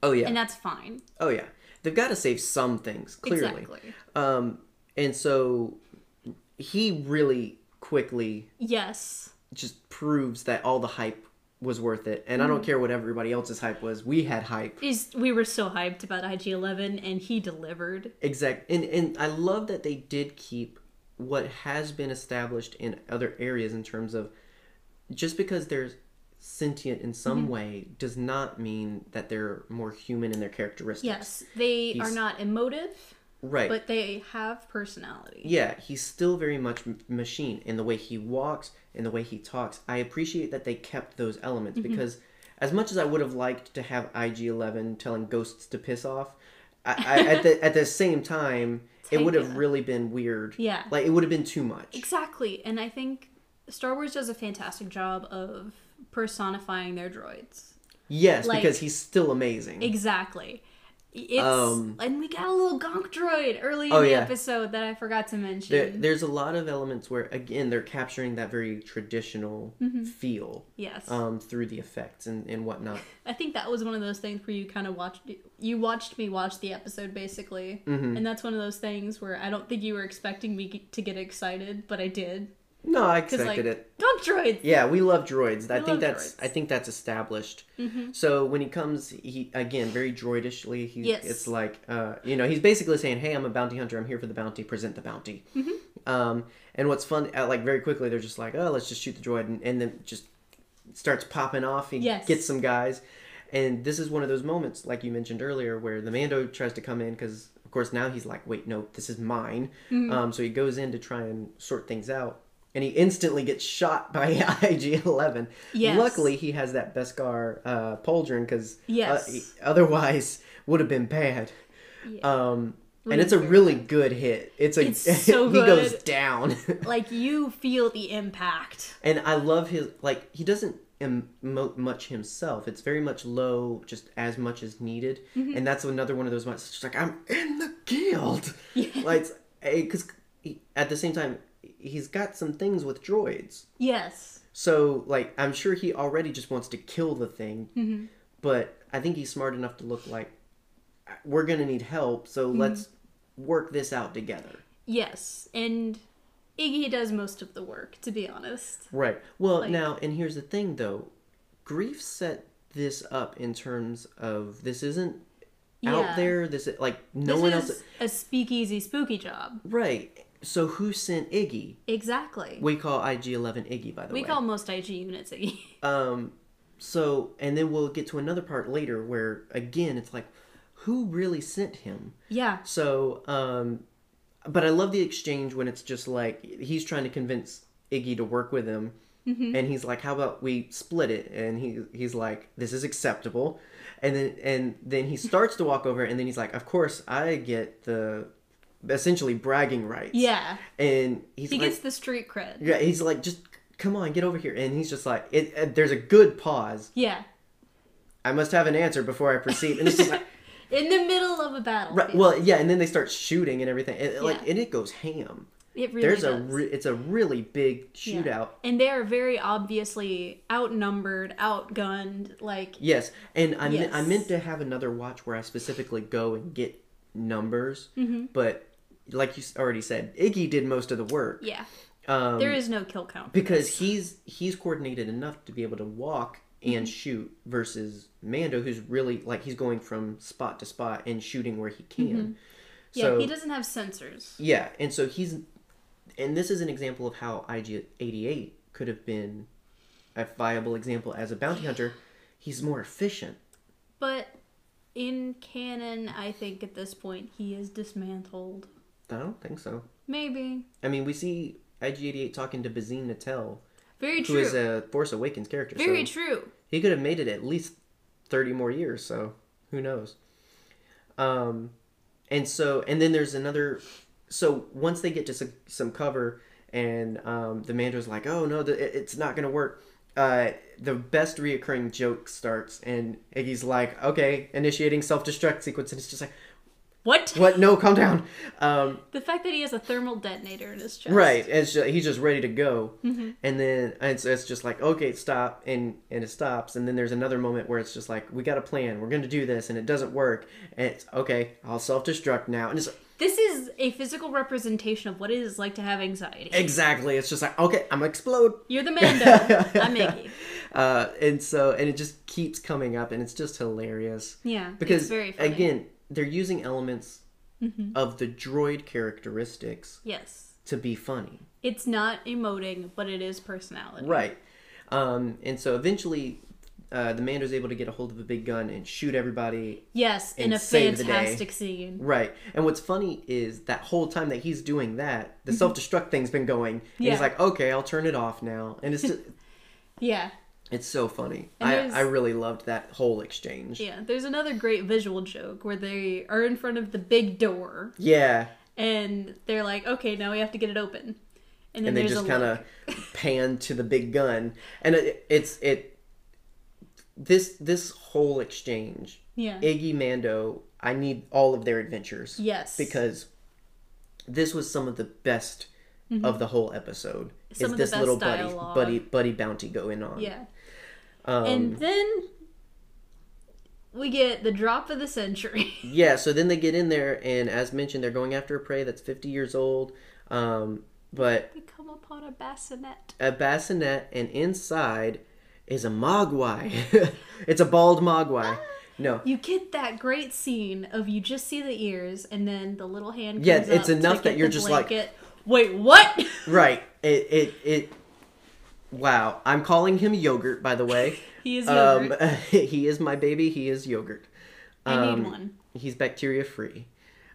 Oh yeah. and that's fine. oh yeah. They've got to save some things clearly. Exactly. Um. And so he really quickly Yes. just proves that all the hype was worth it. And I don't care what everybody else's hype was. We had hype. Is we were so hyped about IG11, and he delivered. Exact. And and I love that they did keep what has been established in other areas in terms of just because they're sentient in some Mm-hmm. way does not mean that they're more human in their characteristics. Yes, they He's- are not emotive, Right. but they have personality. yeah, he's still very much m- machine in the way he walks, in the way he talks. I appreciate that they kept those elements Mm-hmm. because as much as I would have liked to have IG11 telling ghosts to piss off, I, I, at the at the same time, it would have really been weird. Yeah. like it would have been too much. Exactly, and I think Star Wars does a fantastic job of personifying their droids. Yes, Like- because he's still amazing. Exactly. It's Um, and we got a little gonk droid early in Oh, the yeah. episode that I forgot to mention. There, there's a lot of elements where again they're capturing that very traditional Mm-hmm. feel yes, um, through the effects and, and whatnot. I think that was one of those things where you kind of watched you watched me watch the episode basically, Mm-hmm. and that's one of those things where I don't think you were expecting me to get excited, but I did. No, I expected like it. gonk droids. Yeah, we love droids. I think that's droids. Mm-hmm. I think that's established. So when he comes, he again very droidishly. He, Yes. It's like uh, you know he's basically saying, "Hey, I'm a bounty hunter. I'm here for the bounty. Present the bounty." Mm-hmm. Um, and what's fun, uh, like very quickly, they're just like, "Oh, let's just shoot the droid," and, and then just starts popping off. He Yes. gets some guys, and this is one of those moments, like you mentioned earlier, where the Mando tries to come in because, of course, now he's like, "Wait, no, this is mine." Mm-hmm. Um, so he goes in to try and sort things out. And he instantly gets shot by IG-11. Yes. Luckily, he has that Beskar uh, pauldron because Yes. otherwise would have been bad. Yeah. Um, and it's a really good hit. It's a It's so he goes down, like you feel the impact. and I love his like he doesn't emote much himself. It's very much low, just as much as needed, Mm-hmm. and that's another one of those moments. It's just like I'm in the guild, Yeah. like because at the same time he's got some things with droids. Yes. So, like, I'm sure he already just wants to kill the thing, Mm-hmm. but I think he's smart enough to look like we're gonna need help, so Mm-hmm. let's work this out together. Yes, and Iggy does most of the work, to be honest. Right. Well, Like- now, and here's the thing, though, Greef set this up in terms of this isn't Yeah. out there. This is like no this one is else. a speakeasy spooky job. Right. So who sent Iggy? Exactly. We call IG11 Iggy, by the we way. We call most IG units Iggy. Um, so, and then we'll get to another part later where, again, it's like, who really sent him? yeah. So, um, but I love the exchange when it's just like he's trying to convince Iggy to work with him, and he's like, "How about we split it?" And he he's like, "This is acceptable," and then and then he starts to walk over, and then he's like, "Of course, I get the essentially bragging rights." Yeah. and he's He like, gets the street cred. yeah, he's like, "Just come on, get over here," and he's just like, it, uh, "There's a good pause." Yeah. I must have an answer before I proceed. And it's just like, In the middle of a battle. right, well, yeah, and then they start shooting and everything, and, like, Yeah. and it goes ham. it really There's a, does. re- it's a really big Yeah. shootout. And they are very obviously outnumbered, outgunned. Like, Yes, and I meant I meant to have another watch where I specifically go and get numbers, Mm-hmm. but like you already said, Iggy did most of the work. yeah. Um, There is no kill count. because he's he's coordinated enough to be able to walk and Mm-hmm. shoot versus Mando, who's really like he's going from spot to spot and shooting where he can. Mm-hmm. Yeah, So, he doesn't have sensors. Yeah, and so he's, and this is an example of how IG88 could have been a viable example as a bounty hunter. He's more efficient. But in canon, I think at this point he is dismantled. I don't think so. Maybe. I mean, we see IG88 talking to Bazine Netal, Very who true. is a Force Awakens character. Very so true. he could have made it at least 30 more years, so who knows. Um, and so, and then there's another. So once they get to some, some cover, and um, the Mando's like, "Oh no, the, it- it's not gonna work." Uh, the best reoccurring joke starts, and Iggy's like, "Okay, initiating self destruct sequence," and it's just like, What? What? No, calm down. Um, The fact that he has a thermal detonator in his chest. right. It's just, he's just ready to go, Mm-hmm. and then it's, it's just like okay, stop, and and it stops, and then there's another moment where it's just like we got a plan, we're gonna do this, and it doesn't work, and it's okay, I'll self destruct now, and it's This is a physical representation of what it is like to have anxiety. exactly, it's just like okay, I'm gonna explode. You're the Mando. I'm Iggy. Uh, and so and it just keeps coming up, and it's just hilarious. Yeah. because it's very funny. Again they're using elements of the droid characteristics Yes. to be funny It's not emoting, but it is personality. right um, and so eventually uh, the mando's able to get a hold of a big gun and shoot everybody Yes, in a save the day. fantastic scene. right and what's funny is that whole time that he's doing that the self-destruct thing's been going and Mm-hmm. Yeah. he's like okay i'll turn it off now and it's just Yeah. It's so funny And I, I really loved that whole exchange Yeah. There's another great visual joke where they are in front of the big door yeah and they're like, okay, now we have to get it open. And then and they just kind of pan to the big gun and it, it's it this this whole exchange Yeah. iggy mando i need all of their adventures yes. because this was some of the best of the whole episode Mm-hmm. Some is of the this little buddy dialogue. buddy buddy bounty going on Yeah. um, and then we get the drop of the century. yeah so then they get in there and as mentioned they're going after a prey that's 50 years old um, but we come upon a bassinet. a bassinet, and inside is a mogwai. it's a bald mogwai. No, You get that great scene of you just see the ears and then the little hand. Yeah, comes it's up enough that you're just like- blanket. Wait, what? right. It it it. Wow, I'm calling him yogurt. By the way, he is um, yogurt. he is my baby. He is yogurt. I um, need one. He's bacteria free.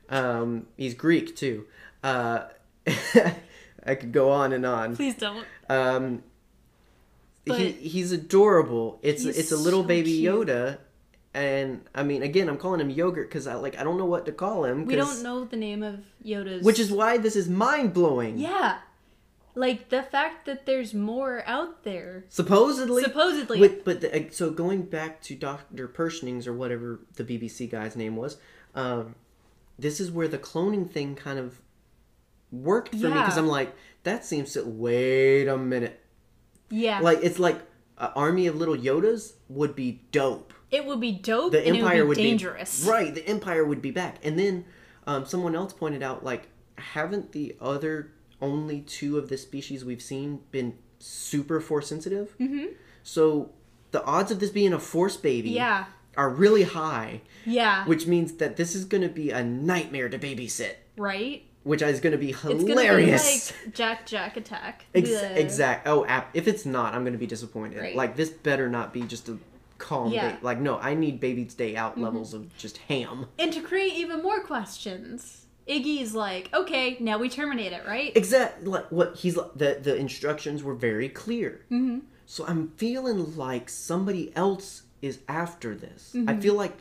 Um, he's Greek too. Uh, I could go on and on. Please don't. Um, he he's adorable. It's He's it's a little so baby cute. Yoda, and I mean, again, I'm calling him yogurt because I like I don't know what to call him. We don't know the name of Yoda's. Which is why this is mind blowing. yeah, like the fact that there's more out there. Supposedly. Supposedly, With, but the, so going back to Doctor Pershing's or whatever the BBC guy's name was, um, this is where the cloning thing kind of worked for me because I'm like, that seems to wait a minute. yeah, Like it's like an army of little Yodas would be dope. It would be dope. The and Empire would would be dangerous. be right. The Empire would be back, and then um, someone else pointed out like, haven't the other only two of the species we've seen been super force sensitive? Mm-hmm. So the odds of this being a force baby Yeah, are really high, yeah, which means that this is going to be a nightmare to babysit, right. which is going to be hilarious. be like Jack Jack attack. Ex- exact. Oh, if it's not, I'm going to be disappointed. Right. Like this better not be just a calm. Yeah. Mm-hmm. ba- like no, I need baby's day out levels of just ham. And to create even more questions, Iggy's like, okay, now we terminate it, right? Exactly. Like what he's like, the the instructions were very clear. Mm-hmm. So I'm feeling like somebody else is after this. Mm-hmm. I feel like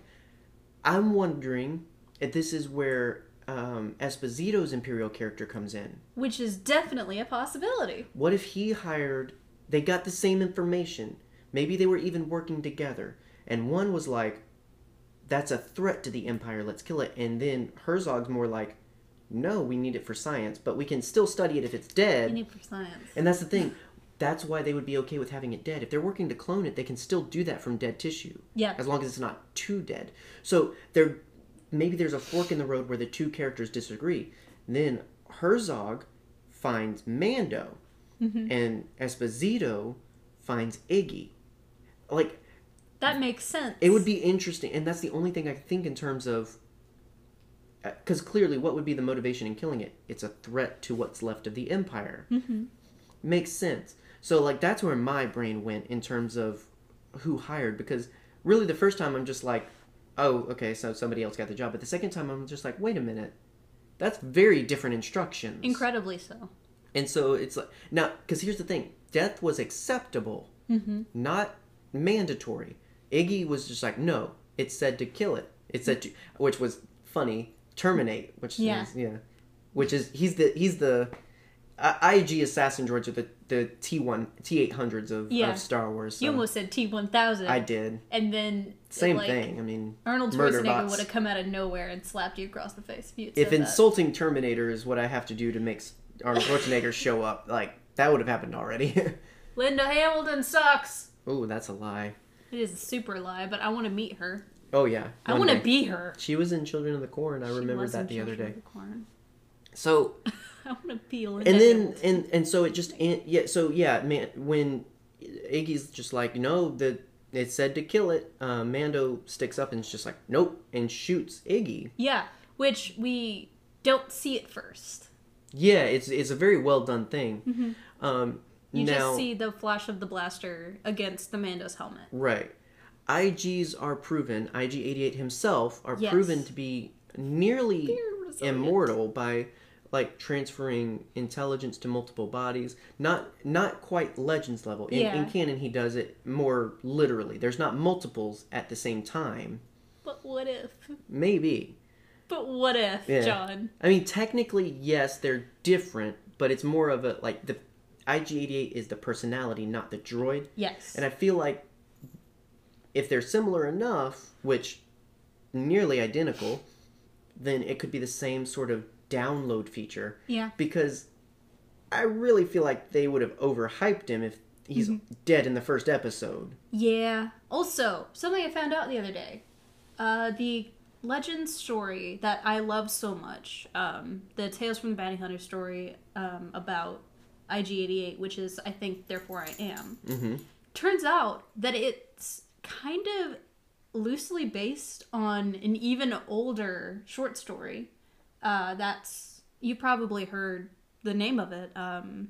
I'm wondering if this is where um, Esposito's imperial character comes in. Which is definitely a possibility. What if he hired? They got the same information. Maybe they were even working together, and one was like, "That's a threat to the empire. Let's kill it." And then Herzog's more like, "No, we need it for science, but we can still study it if it's dead." You need for science. And that's the thing. That's why they would be okay with having it dead. If they're working to clone it, they can still do that from dead tissue. Yeah. As long as it's not too dead. So there maybe there's a fork in the road where the two characters disagree. Then Herzog finds Mando Mm-hmm. and Esposito finds Iggy. Like That makes sense. it would be interesting and that's the only thing I think in terms of because clearly, what would be the motivation in killing it? It's a threat to what's left of the empire. Mm-hmm. Makes sense. So, like, that's where my brain went in terms of who hired. Because really, the first time I'm just like, oh, okay, so somebody else got the job. But the second time, I'm just like, wait a minute, that's very different instructions. Incredibly so. And so it's like now, because here's the thing: death was acceptable, Mm-hmm. not mandatory. Iggy was just like, no, it said to kill it. It said to, which was funny. Terminate, which Yeah. is yeah, which is he's the he's the uh, I- IG assassin droids are the the T one T eight hundreds of, Star Wars. You almost said T one thousand. I did And then same like, thing. I mean, Arnold Schwarzenegger would have come out of nowhere and slapped you across the face if if said that. insulting Terminator is what I have to do to make Arnold Schwarzenegger show up, like that would have happened already. Linda Hamilton sucks. Oh, that's a lie. It is a super lie, but I want to meet her. Oh yeah, I want to be her. She was in Children of the Corn. I She remembered that the other day. of the Corn. So I want to be Linda and then Hamilton. and and so it just and, yeah so yeah man when Iggy's just like no the it said to kill it uh, Mando sticks up and is just like nope and shoots Iggy Yeah, which we don't see at first. yeah it's it's a very well done thing um You now just see the flash of the blaster against the Mando's helmet. right IGs are proven IG88 himself are Yes. proven to be nearly immortal by like transferring intelligence to multiple bodies not not quite legends level in, in canon he does it more literally there's not multiples at the same time But what if? maybe But what if, Yeah. John? i mean technically yes they're different but it's more of a like the ig88 is the personality not the droid Yes. and i feel like if they're similar enough which nearly identical then it could be the same sort of download feature yeah. because I really feel like they would have overhyped him if he's Mm-hmm. dead in the first episode. Yeah. Also, something I found out the other day. Uh, the legend story that I love so much, um, the Tales from the Bounty Hunter story um, about IG88, which is, I think, Therefore I Am, Mm-hmm. turns out that it's kind of loosely based on an even older short story. Uh, that's, you probably heard the name of it. Um,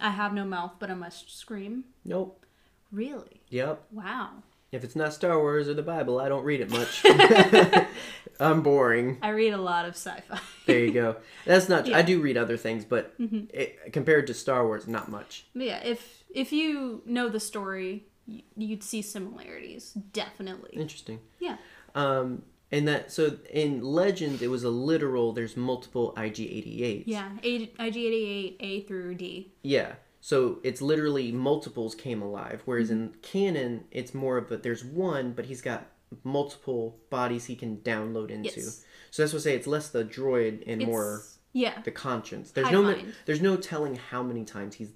I have no mouth, but I must scream. Nope. Really? Yep. Wow. If it's not Star Wars or the Bible, I don't read it much. I'm boring. I read a lot of sci-fi. There you go. That's not. I Yeah. Mm-hmm. do read other things, but it, compared to Star Wars, not much. But yeah, if if you know the story, you'd see similarities. Definitely. Interesting. Yeah. Um, and that so in Legend, it was a literal. There's multiple IG88s. Yeah. IG88 A through D. Yeah. So it's literally multiples came alive, whereas in Mm-hmm. canon, it's more of a there's one, but he's got multiple bodies he can download into. Yes. So that's what I say. It's less the droid and It's, more Yeah. the conscience. There's no mind. there's no telling how many times he's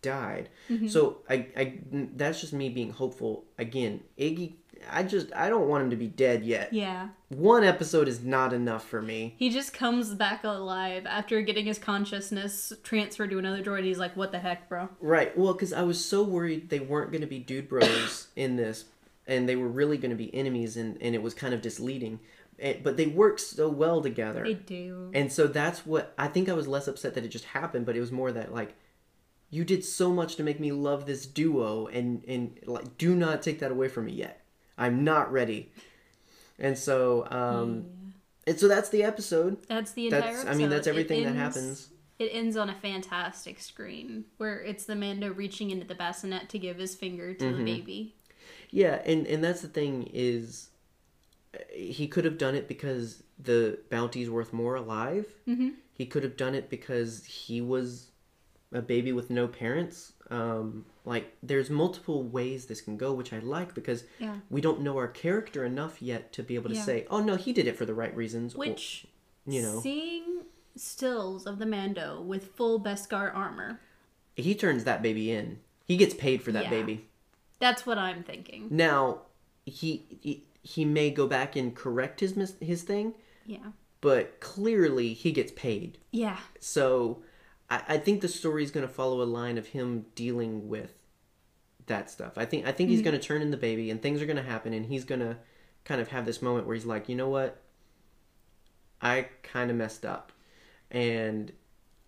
died. Mm-hmm. So I, I that's just me being hopeful. Again, Iggy. I just I don't want him to be dead yet. Yeah. One episode is not enough for me. He just comes back alive after getting his consciousness transferred to another droid. He's like, "What the heck, bro?" Right. Well, because I was so worried they weren't going to be dude bros in this, and they were really going to be enemies, and, and it was kind of misleading. Eh, But they work so well together. They do. And so that's what I think I was less upset that it just happened, but it was more that like you did so much to make me love this duo and and like do not take that away from me yet. I'm not ready. And so um and so that's the episode. That's the entire. That's I mean that's episode. Everything that happens. It ends on a fantastic screen where it's the Mando reaching into the bassinet to give his finger to Mm-hmm. the baby. Yeah, and and that's the thing is uh, he could have done it because the bounty's worth more alive. Mm-hmm. He could have done it because he was a baby with no parents. Um, like there's multiple ways this can go, which I like because Yeah. we don't know our character enough yet to be able to Yeah. say, "Oh no, he did it for the right reasons." or- Which, you know. seeing stills of the Mando with full Beskar armor, he turns that baby in. He gets paid for that Yeah. baby. that's what I'm thinking. Now, he, he he may go back and correct his his thing, Yeah. but clearly he gets paid. Yeah. So I, I think the story is going to follow a line of him dealing with that stuff. I think I think he's mm-hmm. going to turn in the baby and things are going to happen and he's going to kind of have this moment where he's like, "You know what? I kind of messed up and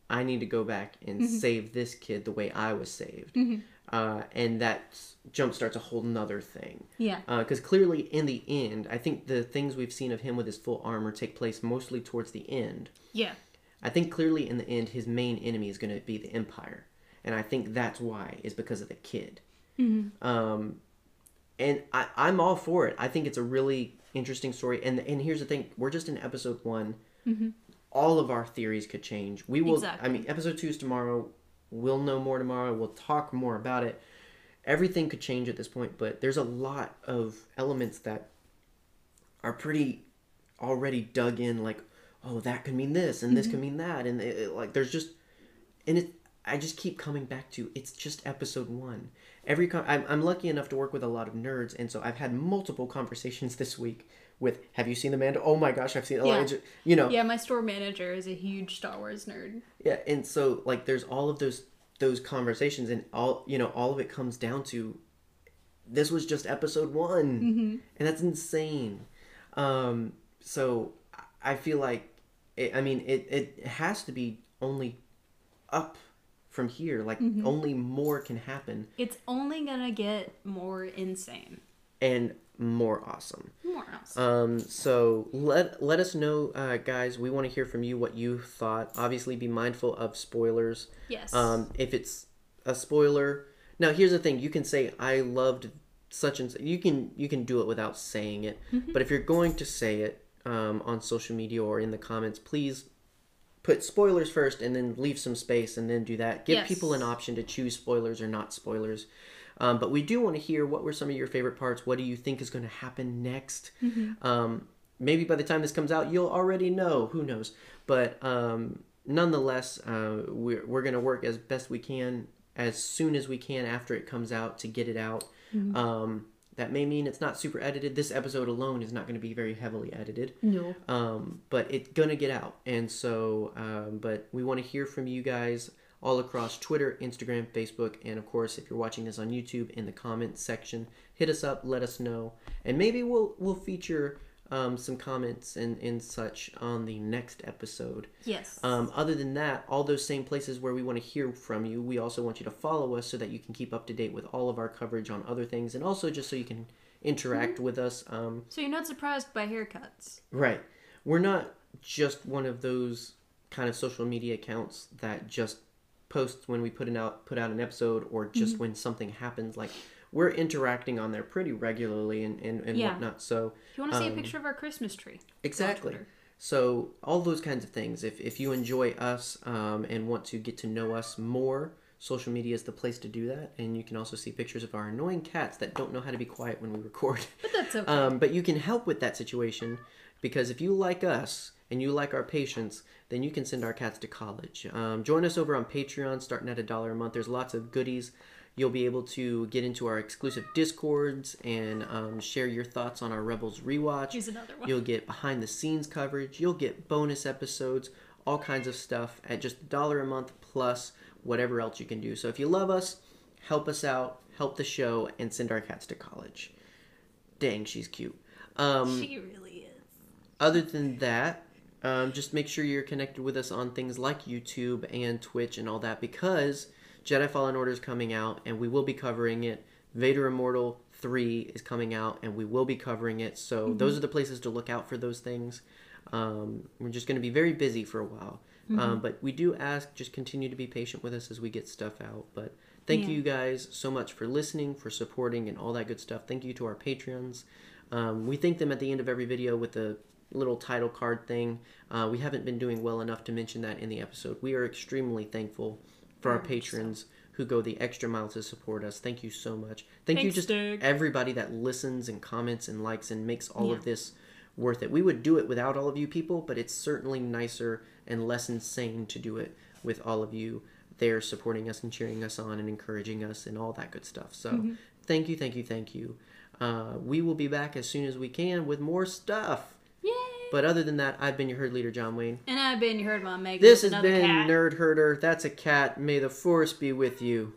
I need to go back and mm-hmm. save this kid the way I was saved." Mm-hmm. Uh, and that jumpstarts a whole nother thing. Yeah. Uh, because clearly, in the end, I think the things we've seen of him with his full armor take place mostly towards the end. Yeah. I think clearly in the end, his main enemy is going to be the Empire, and I think that's why is because of the kid. Um, and I, I'm all for it. I think it's a really interesting story. And and here's the thing: we're just in episode one. all of our theories could change. We will. Exactly. I mean, episode two is tomorrow. We'll know more tomorrow. We'll talk more about it. Everything could change at this point, but there's a lot of elements that are pretty already dug in. Like, oh, that could mean this, and this could mean that, and it, it- like there's just, and it. I just keep coming back to it's just episode one. Every con- I'm, I'm lucky enough to work with a lot of nerds, and so I've had multiple conversations this week with Have you seen the Mando? Oh my gosh, I've seen it. Yeah. You know, Yeah, my store manager is a huge Star Wars nerd. yeah, and so like there's all of those those conversations, and all you know, all of it comes down to this was just episode one, and that's insane. Um, so I feel like, it, I mean, it it has to be only up from here. Like only more can happen, It's only gonna get more insane. and more awesome. More else. Um, so let let us know, uh, guys. We want to hear from you what you thought. Obviously, be mindful of spoilers. yes. Um, if it's a spoiler, now here's the thing: you can say I loved such and such. You can you can do it without saying it. But if you're going to say it um, on social media or in the comments, please put spoilers first and then leave some space and then do that. Give Yes. people an option to choose spoilers or not spoilers. Um, but we do want to hear what were some of your favorite parts. What do you think is going to happen next? Um, maybe by the time this comes out, you'll already know. Who knows? But um, nonetheless, uh, we're, we're going to work as best we can as soon as we can after it comes out to get it out. Um, that may mean it's not super edited. This episode alone is not going to be very heavily edited no. um, but it's gonna get out and so um, but we want to hear from you guys all across twitter instagram facebook and of course if you're watching this on youtube in the comments section hit us up let us know and maybe we'll we'll feature um, some comments and, and such on the next episode Yes. um, other than that, all those same places where we want to hear from you, we also want you to follow us so that you can keep up to date with all of our coverage on other things, and also just so you can interact with us. Um, so you're not surprised by haircuts. Right. We're not just one of those kind of social media accounts that just posts when we put an out put out an episode or just when something happens. Like we're interacting on there pretty regularly and, and, and Yeah. whatnot. So If you want to see a Um, picture of our Christmas tree, exactly. So all those kinds of things. If if you enjoy us um, and want to get to know us more, social media is the place to do that. And you can also see pictures of our annoying cats that don't know how to be quiet when we record. But that's okay. Um, but you can help with that situation because if you like us and you like our patients, then you can send our cats to college. Um, join us over on Patreon, starting at a dollar a month. There's lots of goodies. You'll be able to get into our exclusive discords and um, share your thoughts on our Rebels rewatch. Here's another one. You'll get behind the scenes coverage. You'll get bonus episodes, all kinds of stuff at just a dollar a month plus whatever else you can do. So if you love us, help us out, help the show, and send our cats to college. Dang, she's cute. Um, she really is. other than that, um, just make sure you're connected with us on things like YouTube and Twitch and all that because Jedi Fallen Order is coming out and we will be covering it. Vader Immortal 3 is coming out and we will be covering it. So those are the places to look out for those things. Um, we're just going to be very busy for a while. Um, but we do ask just continue to be patient with us as we get stuff out. But thank Yeah. you guys so much for listening, for supporting, and all that good stuff. Thank you to our Patreons. Um, we thank them at the end of every video with the little title card thing. Uh, we haven't been doing well enough to mention that in the episode. We are extremely thankful for our Very much so. patrons who go the extra mile to support us. Thank you so much. Thank you just Doug. everybody that listens and comments and likes and makes all Yeah. of this worth it. We would do it without all of you people, but it's certainly nicer and less insane to do it with all of you there supporting us and cheering us on and encouraging us and all that good stuff. So Mm-hmm. thank you, thank you, thank you. Uh, we will be back as soon as we can with more stuff. But other than that, I've been your herd leader, John Wayne. and I've been, your herd mom, Megan. This has been cat. Nerd Herder. That's a cat. May the force be with you.